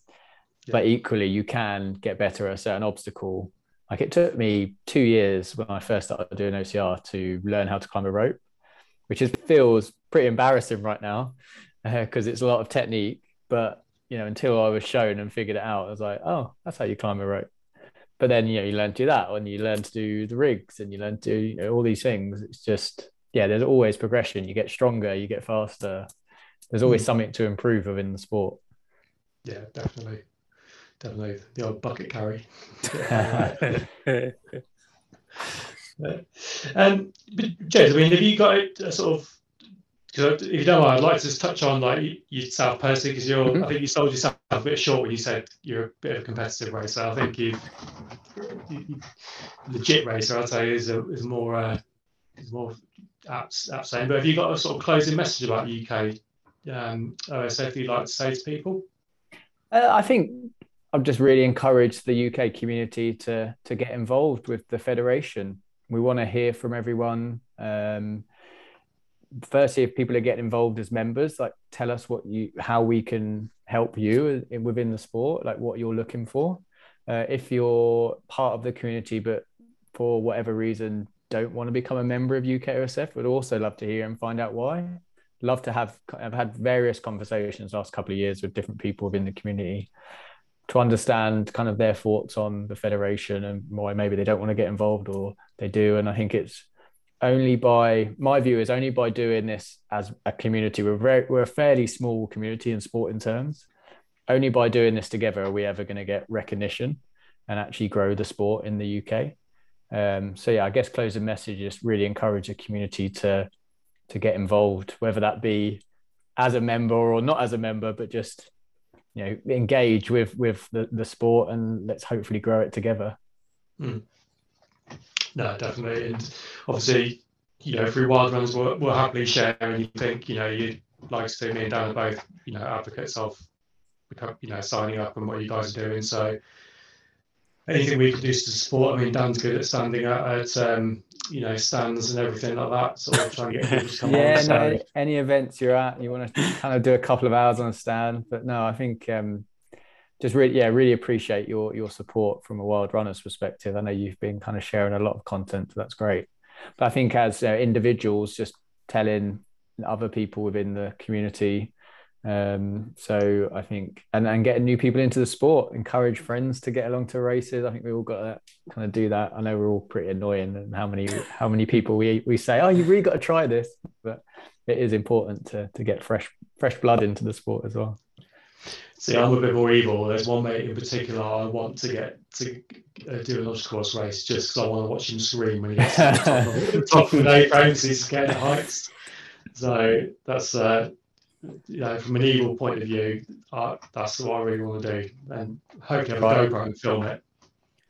Speaker 1: Yeah.
Speaker 3: but equally you can get better at a certain obstacle. Like it took me two years when I first started doing OCR to learn how to climb a rope, which is feels pretty embarrassing right now because it's a lot of technique. But you know, until I was shown and figured it out, I was like, oh, that's how you climb a rope. But then you know, you learn to do that, and you learn to do the rigs, and you learn to do you know, all these things. It's just yeah, there's always progression. You get stronger, you get faster. There's always
Speaker 1: Mm.
Speaker 3: something to improve within the sport.
Speaker 1: Yeah, definitely. Definitely the old bucket carry. um, but Jez, I mean, have you got a, a sort of? Because if you don't mind, I'd like to just touch on like y- yourself personally, because you're.
Speaker 3: Mhm.
Speaker 1: I think you sold yourself a bit short when you said you're a bit of a competitive racer. I think you've you, you- legit racer. I'd say is a, is more uh, is more apt, apt saying. But have you got a sort of closing message about UK um, OSF you'd like to say to people?
Speaker 3: Uh, I think I've just really encouraged the UK community to to get involved with the federation. We want to hear from everyone. Um, firstly, if people are getting involved as members, like tell us what you how we can help you within the sport, like what you're looking for. Uh, if you're part of the community, but for whatever reason don't want to become a member of UKOSF, would also love to hear and find out why. Love to have. I've had various conversations last couple of years with different people within the community to understand kind of their thoughts on the federation and why maybe they don't want to get involved or they do. And I think it's only by my view is only by doing this as a community. We're very, we're a fairly small community in sporting terms. Only by doing this together are we ever going to get recognition and actually grow the sport in the UK. Um, so yeah, I guess closing message is really encourage the community to to get involved, whether that be as a member or not as a member, but just you know engage with with the, the sport and let's hopefully grow it together.
Speaker 1: No, definitely. And obviously, you know, through Wild Runs, we'll, we'll happily share and you think, you know, you'd like to see me and Dan are both, you know, advocates of, you know, signing up and what you guys are doing. So anything we can do to support, I mean, Dan's good at standing at, at um, you know, stands and everything like that, So sort of trying to get people to come
Speaker 3: yeah,
Speaker 1: on.
Speaker 3: no, any, any events you're at, you want to kind of do a couple of hours on a stand, but no, I think um, just really, yeah, really appreciate your your support from a Wildrunners perspective. I know you've been kind of sharing a lot of content, so that's great. But I think as uh, individuals, just telling other people within the community. Um, so I think and, and getting new people into the sport, encourage friends to get along to races. I think we all got to kind of do that. I know we're all pretty annoying and how many how many people we we say, oh, you've really got to try this, but it is important to to get fresh fresh blood into the sport as well.
Speaker 1: see, I'm a bit more evil. There's one mate in particular I want to get to uh, do an obstacle course race just because I want to watch him scream when he gets to the top of, the top of an A-frames. He's scared of heights. So that's, uh, you know, from an evil point of view, uh, that's what I really want to do. And hopefully have a
Speaker 3: Right.
Speaker 1: GoPro and film it.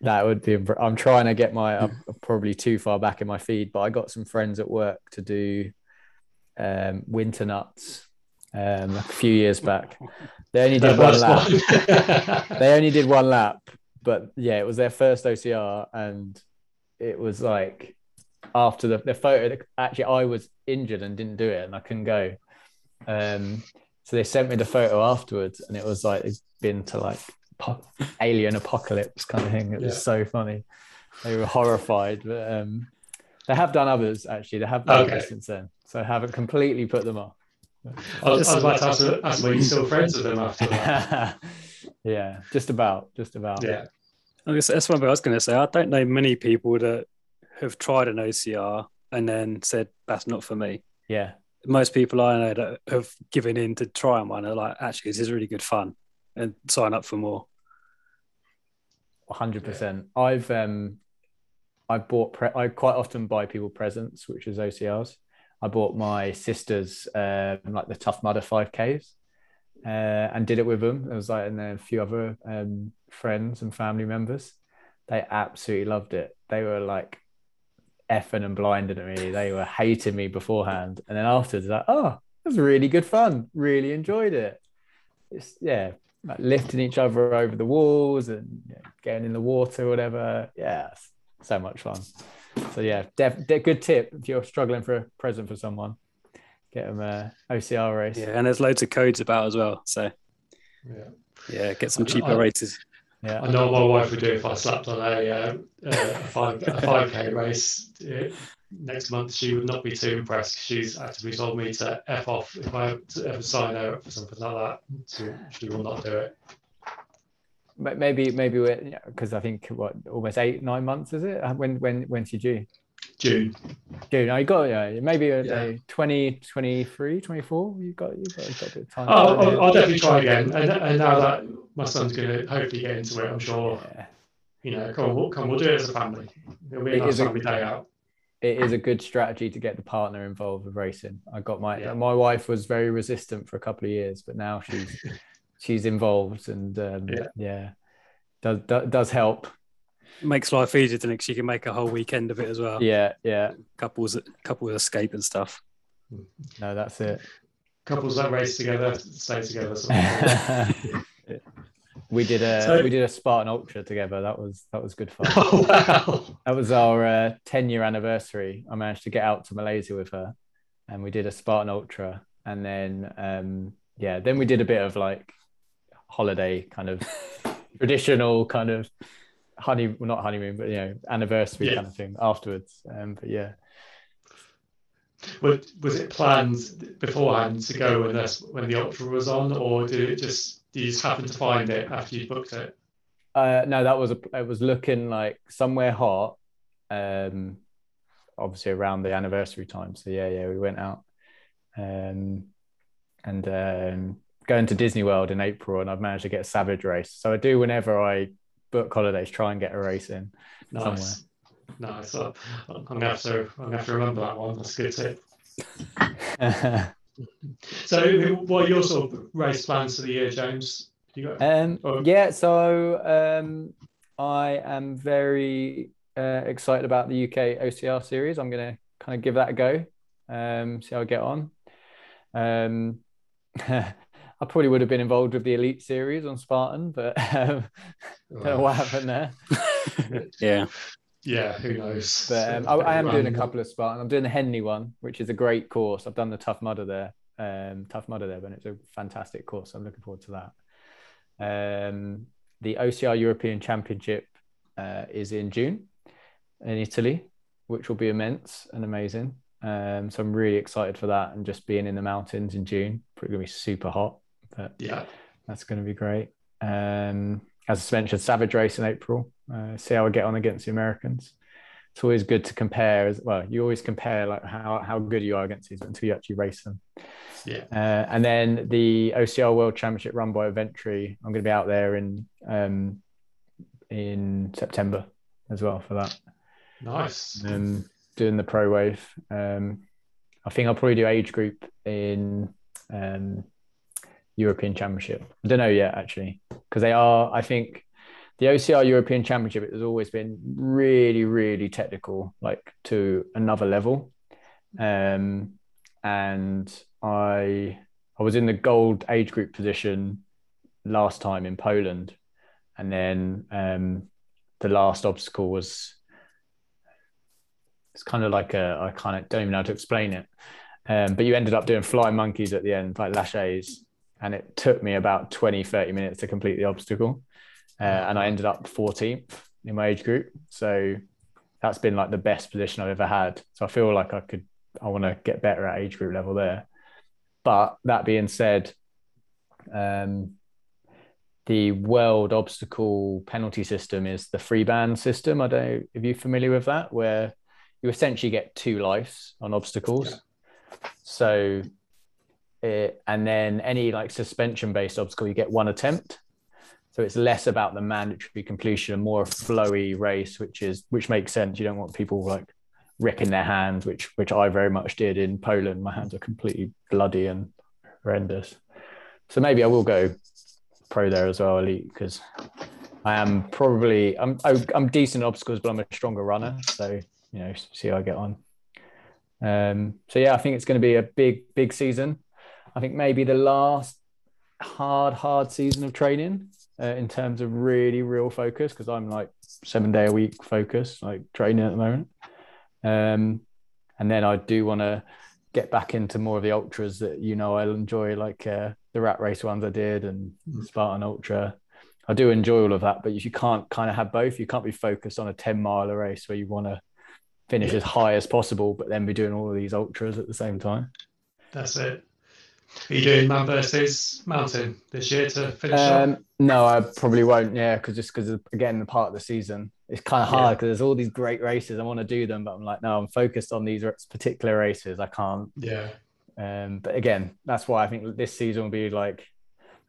Speaker 3: That would be. I'm trying to get my. I'm probably too far back in my feed, but I got some friends at work to do um, winter nuts um, a few years back. They only did one lap.
Speaker 1: one.
Speaker 3: They only did one lap, but yeah, it was their first OCR, and it was like after the, the photo. Actually, I was injured and didn't do it, and I couldn't go. Um, so they sent me the photo afterwards, and it was like it's been to like po- alien apocalypse kind of thing. It was
Speaker 1: Yeah.
Speaker 3: so funny. They were horrified, but um, they have done others actually. They have done
Speaker 1: Okay.
Speaker 3: others since then, so I haven't completely put them off.
Speaker 1: I was, I was about to ask, ask were you still friends with them after that?
Speaker 3: yeah, just about, just about.
Speaker 1: Yeah.
Speaker 2: I guess that's one thing I was going to say. I don't know many people that have tried an OCR and then said that's not for me.
Speaker 3: yeah.
Speaker 2: Most people I know that have given in to try one are like, actually, this is really good fun, and sign up for more.
Speaker 3: hundred percent. I've um, I've bought. Pre- I quite often buy people presents, which is OCRs. I bought my sisters um, like the Tough Mudder five Ks, uh, and did it with them. It was like and then a few other um, friends and family members. They absolutely loved it. They were like effing and blinded at me. They were hating me beforehand, and then afterwards, like, oh, it was really good fun. Really enjoyed it. It's yeah, like lifting each other over the walls and you know, getting in the water, or whatever. Yeah, so much fun. So yeah, def- de- good tip if you're struggling for a present for someone, get them a OCR race.
Speaker 2: Yeah, and there's loads of codes about as well. So
Speaker 1: Yeah.
Speaker 2: Yeah, get some cheaper
Speaker 1: I-
Speaker 2: races.
Speaker 3: Yeah.
Speaker 1: I know what my wife would do if I slapped on a, uh, a five a five k race uh, next month. She would not be too impressed. She's actively told me to f off if I ever sign her up for something like that. She, she will not do it.
Speaker 3: Maybe maybe we're because I think what almost eight nine months is it? Uh, When when when's you due?
Speaker 1: June.
Speaker 3: June. No, you got yeah maybe a,
Speaker 1: Yeah.
Speaker 3: a 20, 23, 24. You got you got, got a bit of time.
Speaker 1: I'll, I'll, I'll definitely try again. And, and now that my son's going to hopefully get into it, I'm sure
Speaker 3: Yeah.
Speaker 1: you know. Come on, we'll, come, we'll do it as a family. It'll be a
Speaker 3: It
Speaker 1: nice
Speaker 3: is a-
Speaker 1: family day out.
Speaker 3: it is a good strategy to get the partner involved with racing. I got my
Speaker 1: Yeah.
Speaker 3: my wife was very resistant for a couple of years, but now she's she's involved and um, yeah.
Speaker 1: Yeah.
Speaker 3: does does help.
Speaker 2: Makes life easier to think she can make a whole weekend of it as well.
Speaker 3: Yeah, yeah.
Speaker 2: Couples couples escape and stuff.
Speaker 3: No, that's it.
Speaker 1: Couples that race together stay together. sort of thing.
Speaker 3: we did a
Speaker 1: So-
Speaker 3: we did a Spartan Ultra together. That was that was good fun.
Speaker 1: oh wow!
Speaker 3: That was our uh, 10 year anniversary. I managed to get out to Malaysia with her and we did a Spartan Ultra. And then, um, yeah, then we did a bit of like holiday kind of traditional kind of honey, well, not honeymoon, but you know, anniversary
Speaker 1: Yeah.
Speaker 3: kind of thing afterwards. Um, but yeah,
Speaker 1: Was, was it planned beforehand to go when this when the opera was on, or did it just did you just happen to find it after you booked it?
Speaker 3: uh, no, that was a, it was looking like somewhere hot. Um, obviously around the anniversary time. So yeah, yeah, we went out. Um, and um, going to Disney World in April, and I've managed to get a Savage race. So I do whenever I book holidays, try and get a race in.
Speaker 1: Nice, nice. Uh, I'm gonna have to I'm gonna have to remember that one. That's a good tip. So, what are your sort of race plans for the year, James? You got
Speaker 3: um,
Speaker 1: Oh.
Speaker 3: yeah, so um, I am very uh, excited about the UK OCR series. I'm going to kind of give that a go, um, see how I get on. Um, I probably would have been involved with the Elite series on Spartan, but um, don't know what happened there.
Speaker 2: Yeah.
Speaker 1: Yeah, who knows?
Speaker 3: But um, I, I am doing a couple of Spartan. I'm doing the Henley one, which is a great course. I've done the Tough Mudder there, um, Tough Mudder there, but it's a fantastic course. I'm looking forward to that. Um, the OCR European Championship uh, is in June in Italy, which will be immense and amazing. Um, so I'm really excited for that and just being in the mountains in June. Probably gonna be super hot, but
Speaker 1: Yeah,
Speaker 3: that's going to be great. Um, as I mentioned, Savage Race in April. Uh, see how I get on against the Americans. It's always good to compare as well. You always compare like how, how good you are against these until you actually race them.
Speaker 1: yeah.
Speaker 3: Uh, and then the OCR World Championship run by Adventurey. I'm going to be out there in um, in September as well for that.
Speaker 1: Nice.
Speaker 3: Um, doing the pro wave. Um, I think I'll probably do age group in um, European Championship. I don't know yet actually because they are. I think the OCR European Championship has always been really, really technical, like to another level. Um, and I I was in the gold age group position last time in Poland, and then um, the last obstacle was it's kind of like a I kind of don't even know how to explain it. Um, but you ended up doing flying monkeys at the end, like laches, and it took me about 20, 30 minutes to complete the obstacle. Uh, and I ended up 14th in my age group. So that's been like the best position I've ever had. So I feel like I could, I want to get better at age group level there. But that being said, um, the world obstacle penalty system is the free band system. I don't know if you're familiar with that, where you essentially get two lives on obstacles. So, it, and then any like suspension based obstacle, you get one attempt. So it's less about the mandatory completion and more a flowy race, which is which makes sense. You don't want people like wrecking their hands, which which I very much did in Poland. My hands are completely bloody and horrendous. So maybe I will go pro there as well, elite, because I am probably I'm I'm decent obstacles, but I'm a stronger runner. So you know, see how I get on. Um, so yeah, I think it's going to be a big big season. I think maybe the last hard hard season of training uh, in terms of really real focus because I'm like seven day a week focus like training at the moment. Um, and then I do want to get back into more of the ultras that you know I'll enjoy like uh, the rat race ones I did and
Speaker 1: Mm.
Speaker 3: Spartan Ultra. I do enjoy all of that, but you can't kind of have both. You can't be focused on a 10 mile race where you want to finish as high as possible, but then be doing all of these ultras at the same time.
Speaker 1: That's it. Are you doing man versus mountain this year to finish?
Speaker 3: Um, no, I probably won't. Yeah, because just because again, the part of the season, it's kind of hard because there's all these great races. I want to do them, but I'm like, no, I'm focused on these particular races. I can't.
Speaker 1: Yeah.
Speaker 3: Um, but again, that's why I think this season will be like,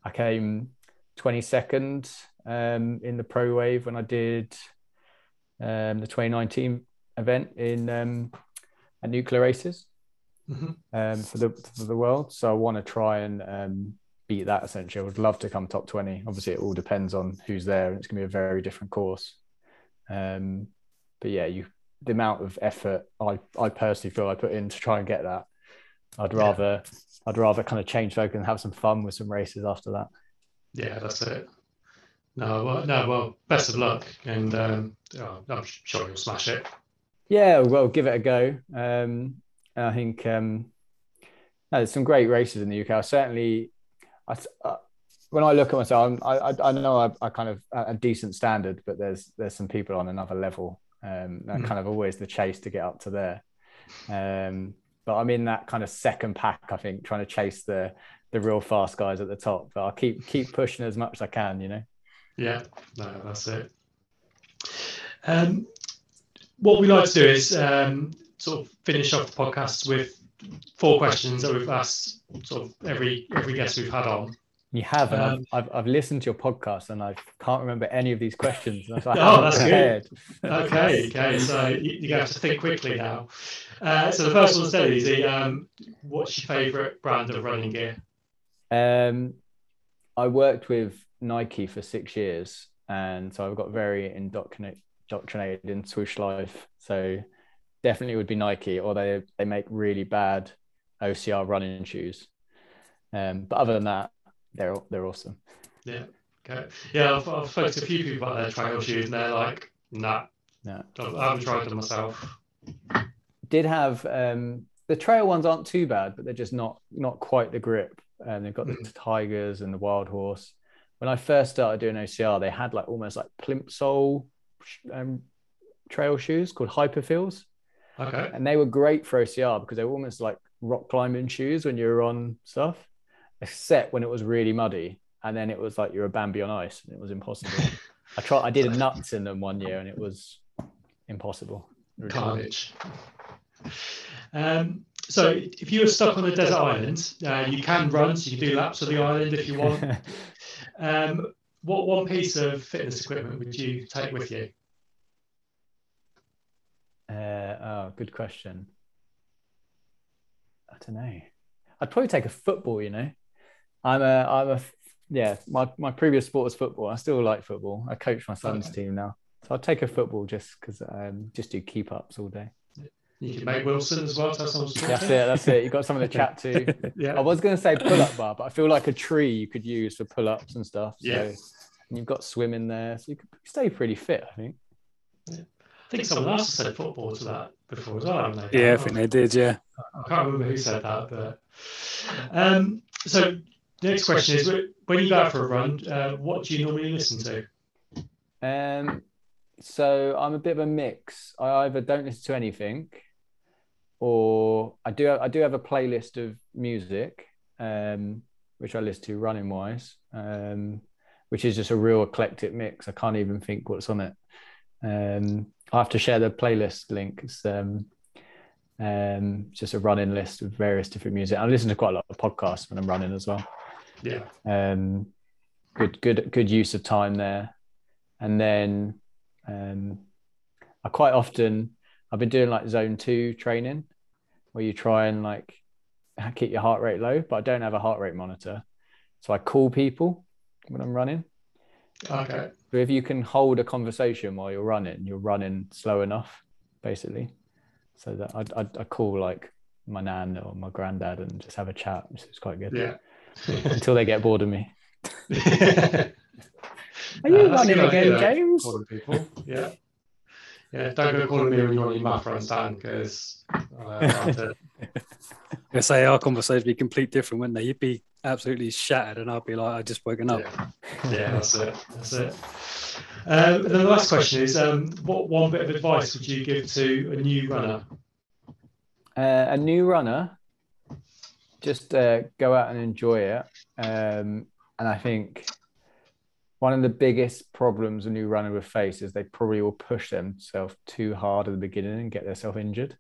Speaker 3: I came 22nd um, in the pro wave when I did um, the 2019 event in um, at Nuclear Races
Speaker 1: Mhm.
Speaker 3: um, for the for the world. So I want to try and um, beat that. Essentially, I would love to come top 20. Obviously, it all depends on who's there, and it's going to be a very different course. Um, but yeah, you the amount of effort I I personally feel I put in to try and get that. I'd
Speaker 1: Yeah.
Speaker 3: rather I'd rather kind of change focus and have some fun with some races after that.
Speaker 1: Yeah, that's it. No, well, no, well, best of luck, and um, oh, I'm sure you'll smash it.
Speaker 3: Yeah, well, give it a go. Um, I think um, no, there's some great races in the UK. I certainly, I, uh, when I look at myself, I'm, I, I know I, I kind of a decent standard, but there's there's some people on another level. Um, that
Speaker 1: Mm.
Speaker 3: kind of always the chase to get up to there. Um, but I'm in that kind of second pack. I think trying to chase the the real fast guys at the top. But I'll keep keep pushing as much as I can. You know.
Speaker 1: Yeah, no, that's it. Um, what we like to do is um, sort of finish off the podcast with four questions that we've asked sort of every every guest we've had on.
Speaker 3: You have, and
Speaker 1: Um,
Speaker 3: I've, I've, I've listened to your podcast, and I can't remember any of these questions. So I
Speaker 1: Oh,
Speaker 3: haven't
Speaker 1: that's good. Okay, okay, so you, you have to think quickly now. Uh, so the first one's dead easy. Um, what's your favourite brand of running gear?
Speaker 3: Um, I worked with Nike for six years, and so I've got very indoctrinate, indoctrinated in swoosh life. So definitely would be Nike, or they they make really bad OCR running shoes. Um, but other than that, they're they're awesome.
Speaker 1: Yeah, okay. Yeah, I've, I've spoken to a few people about their trail shoes, and they're like, nah,
Speaker 3: No.
Speaker 1: I haven't tried them myself.
Speaker 3: Did have um, the trail ones aren't too bad, but they're just not not quite the grip. And they've got the
Speaker 1: Mhm.
Speaker 3: Kigers and the Wildhorse. When I first started doing OCR, they had like almost like plimsoll um, trail shoes called Hyperfeels,
Speaker 1: Okay.
Speaker 3: and they were great for OCR because they were almost like rock climbing shoes when you were on stuff, except when it was really muddy, and then it was like you're a Bambi on ice, and it was impossible. I tried, I did a nuts in them one year, and it was impossible.
Speaker 1: Carnage. Um, so if you were stuck on a desert island, uh, you can run, so you can do laps of the island if you want. Um, what one piece of fitness equipment would you take with you?
Speaker 3: Uh, oh, good question. I don't know. I'd probably take a football. You know, I'm a, I'm a, yeah. My my previous sport was football. I still like football. I coach my son's
Speaker 1: Okay.
Speaker 3: team now, so I'd take a football just because um, just do keep ups all day.
Speaker 1: You can make Wilson as well. To have someone to talk
Speaker 3: That's it. That's it. You've got someone to chat to.
Speaker 1: Yeah.
Speaker 3: I was going to say pull up bar, but I feel like a tree you could use for pull ups and stuff. So,
Speaker 1: Yeah.
Speaker 3: and you've got swim in there, so you could stay pretty fit. I think.
Speaker 1: I think someone else said football to that before as well, haven't they?
Speaker 2: Yeah, I think they did. Yeah.
Speaker 1: I can't remember who said that, but um, so the next question is: when you go out for a run, uh, what do you normally listen to?
Speaker 3: Um, so I'm a bit of a mix. I either don't listen to anything, or I do. I do have a playlist of music, um, which I listen to running wise, um, which is just a real eclectic mix. I can't even think what's on it. Um, I have to share the playlist link. It's um, um, just a running list of various different music. I listen to quite a lot of podcasts when I'm running as well.
Speaker 1: Yeah,
Speaker 3: um, good good good use of time there. And then um, i quite often i've been doing like zone two training where you try and like keep your heart rate low but i don't have a heart rate monitor. So i call people when i'm running.
Speaker 1: Okay,
Speaker 3: so if you can hold a conversation while you're running you're running slow enough basically so that i i i call like my nan or my granddad and just have a chat which is quite good
Speaker 1: yeah.
Speaker 3: until they get bored of me
Speaker 1: Are
Speaker 3: Are you running again, James?
Speaker 1: Calling people, yeah. Yeah, don't go calling me when you're on your math runs, Dan, because uh, I have to-
Speaker 2: I say our conversation would be complete different, wouldn't they? You'd be absolutely shattered, and I'll be like, I just woken up.
Speaker 1: Yeah, yeah that's it. That's it. Um, and then the last question is, um, what one bit of advice would you give to a new runner?
Speaker 3: Uh, a new runner, just uh, go out and enjoy it. Um, and I think one of the biggest problems a new runner will face is they probably will push themselves too hard at the beginning and get themselves injured.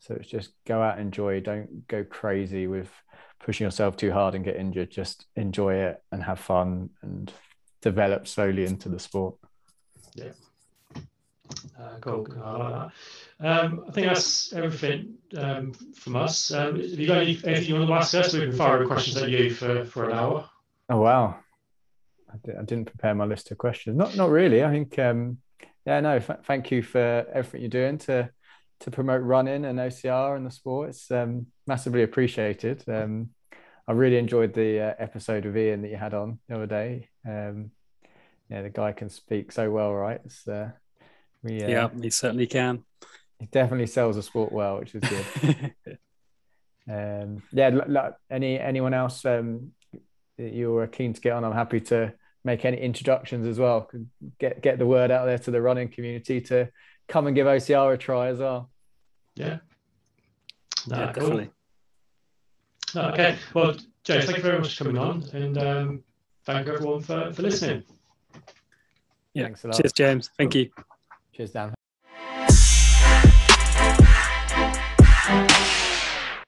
Speaker 3: So it's just go out and enjoy. Don't go crazy with pushing yourself too hard and get injured. Just enjoy it and have fun and develop slowly into the sport.
Speaker 1: Yeah. Uh, cool. I like that. Um, I think that's everything um, from us. Um, have you got any, anything you want to ask us? We can fire questions at you for, for an hour.
Speaker 3: Oh wow, I, did, I didn't prepare my list of questions. Not not really. I think um, yeah no. F- thank you for everything you're doing to to promote running and OCR and the sport. It's um, massively appreciated. Um, I really enjoyed the uh, episode of Ian that you had on the other day. Um, yeah, the guy can speak so well, right? Uh,
Speaker 2: we, uh, yeah, he certainly can.
Speaker 3: He definitely sells the sport well, which is good. um, yeah, any anyone else um, that you're keen to get on? I'm happy to make any introductions as well. Get get the word out there to the running community to come and give OCR a try as well.
Speaker 1: Yeah.
Speaker 2: No, yeah, definitely.
Speaker 1: Cool. Okay. Well, James, thank you very much for coming on, and um, thank everyone for, for listening.
Speaker 2: Yeah. Thanks a lot. Cheers, James. Thank you.
Speaker 3: Cheers, Dan.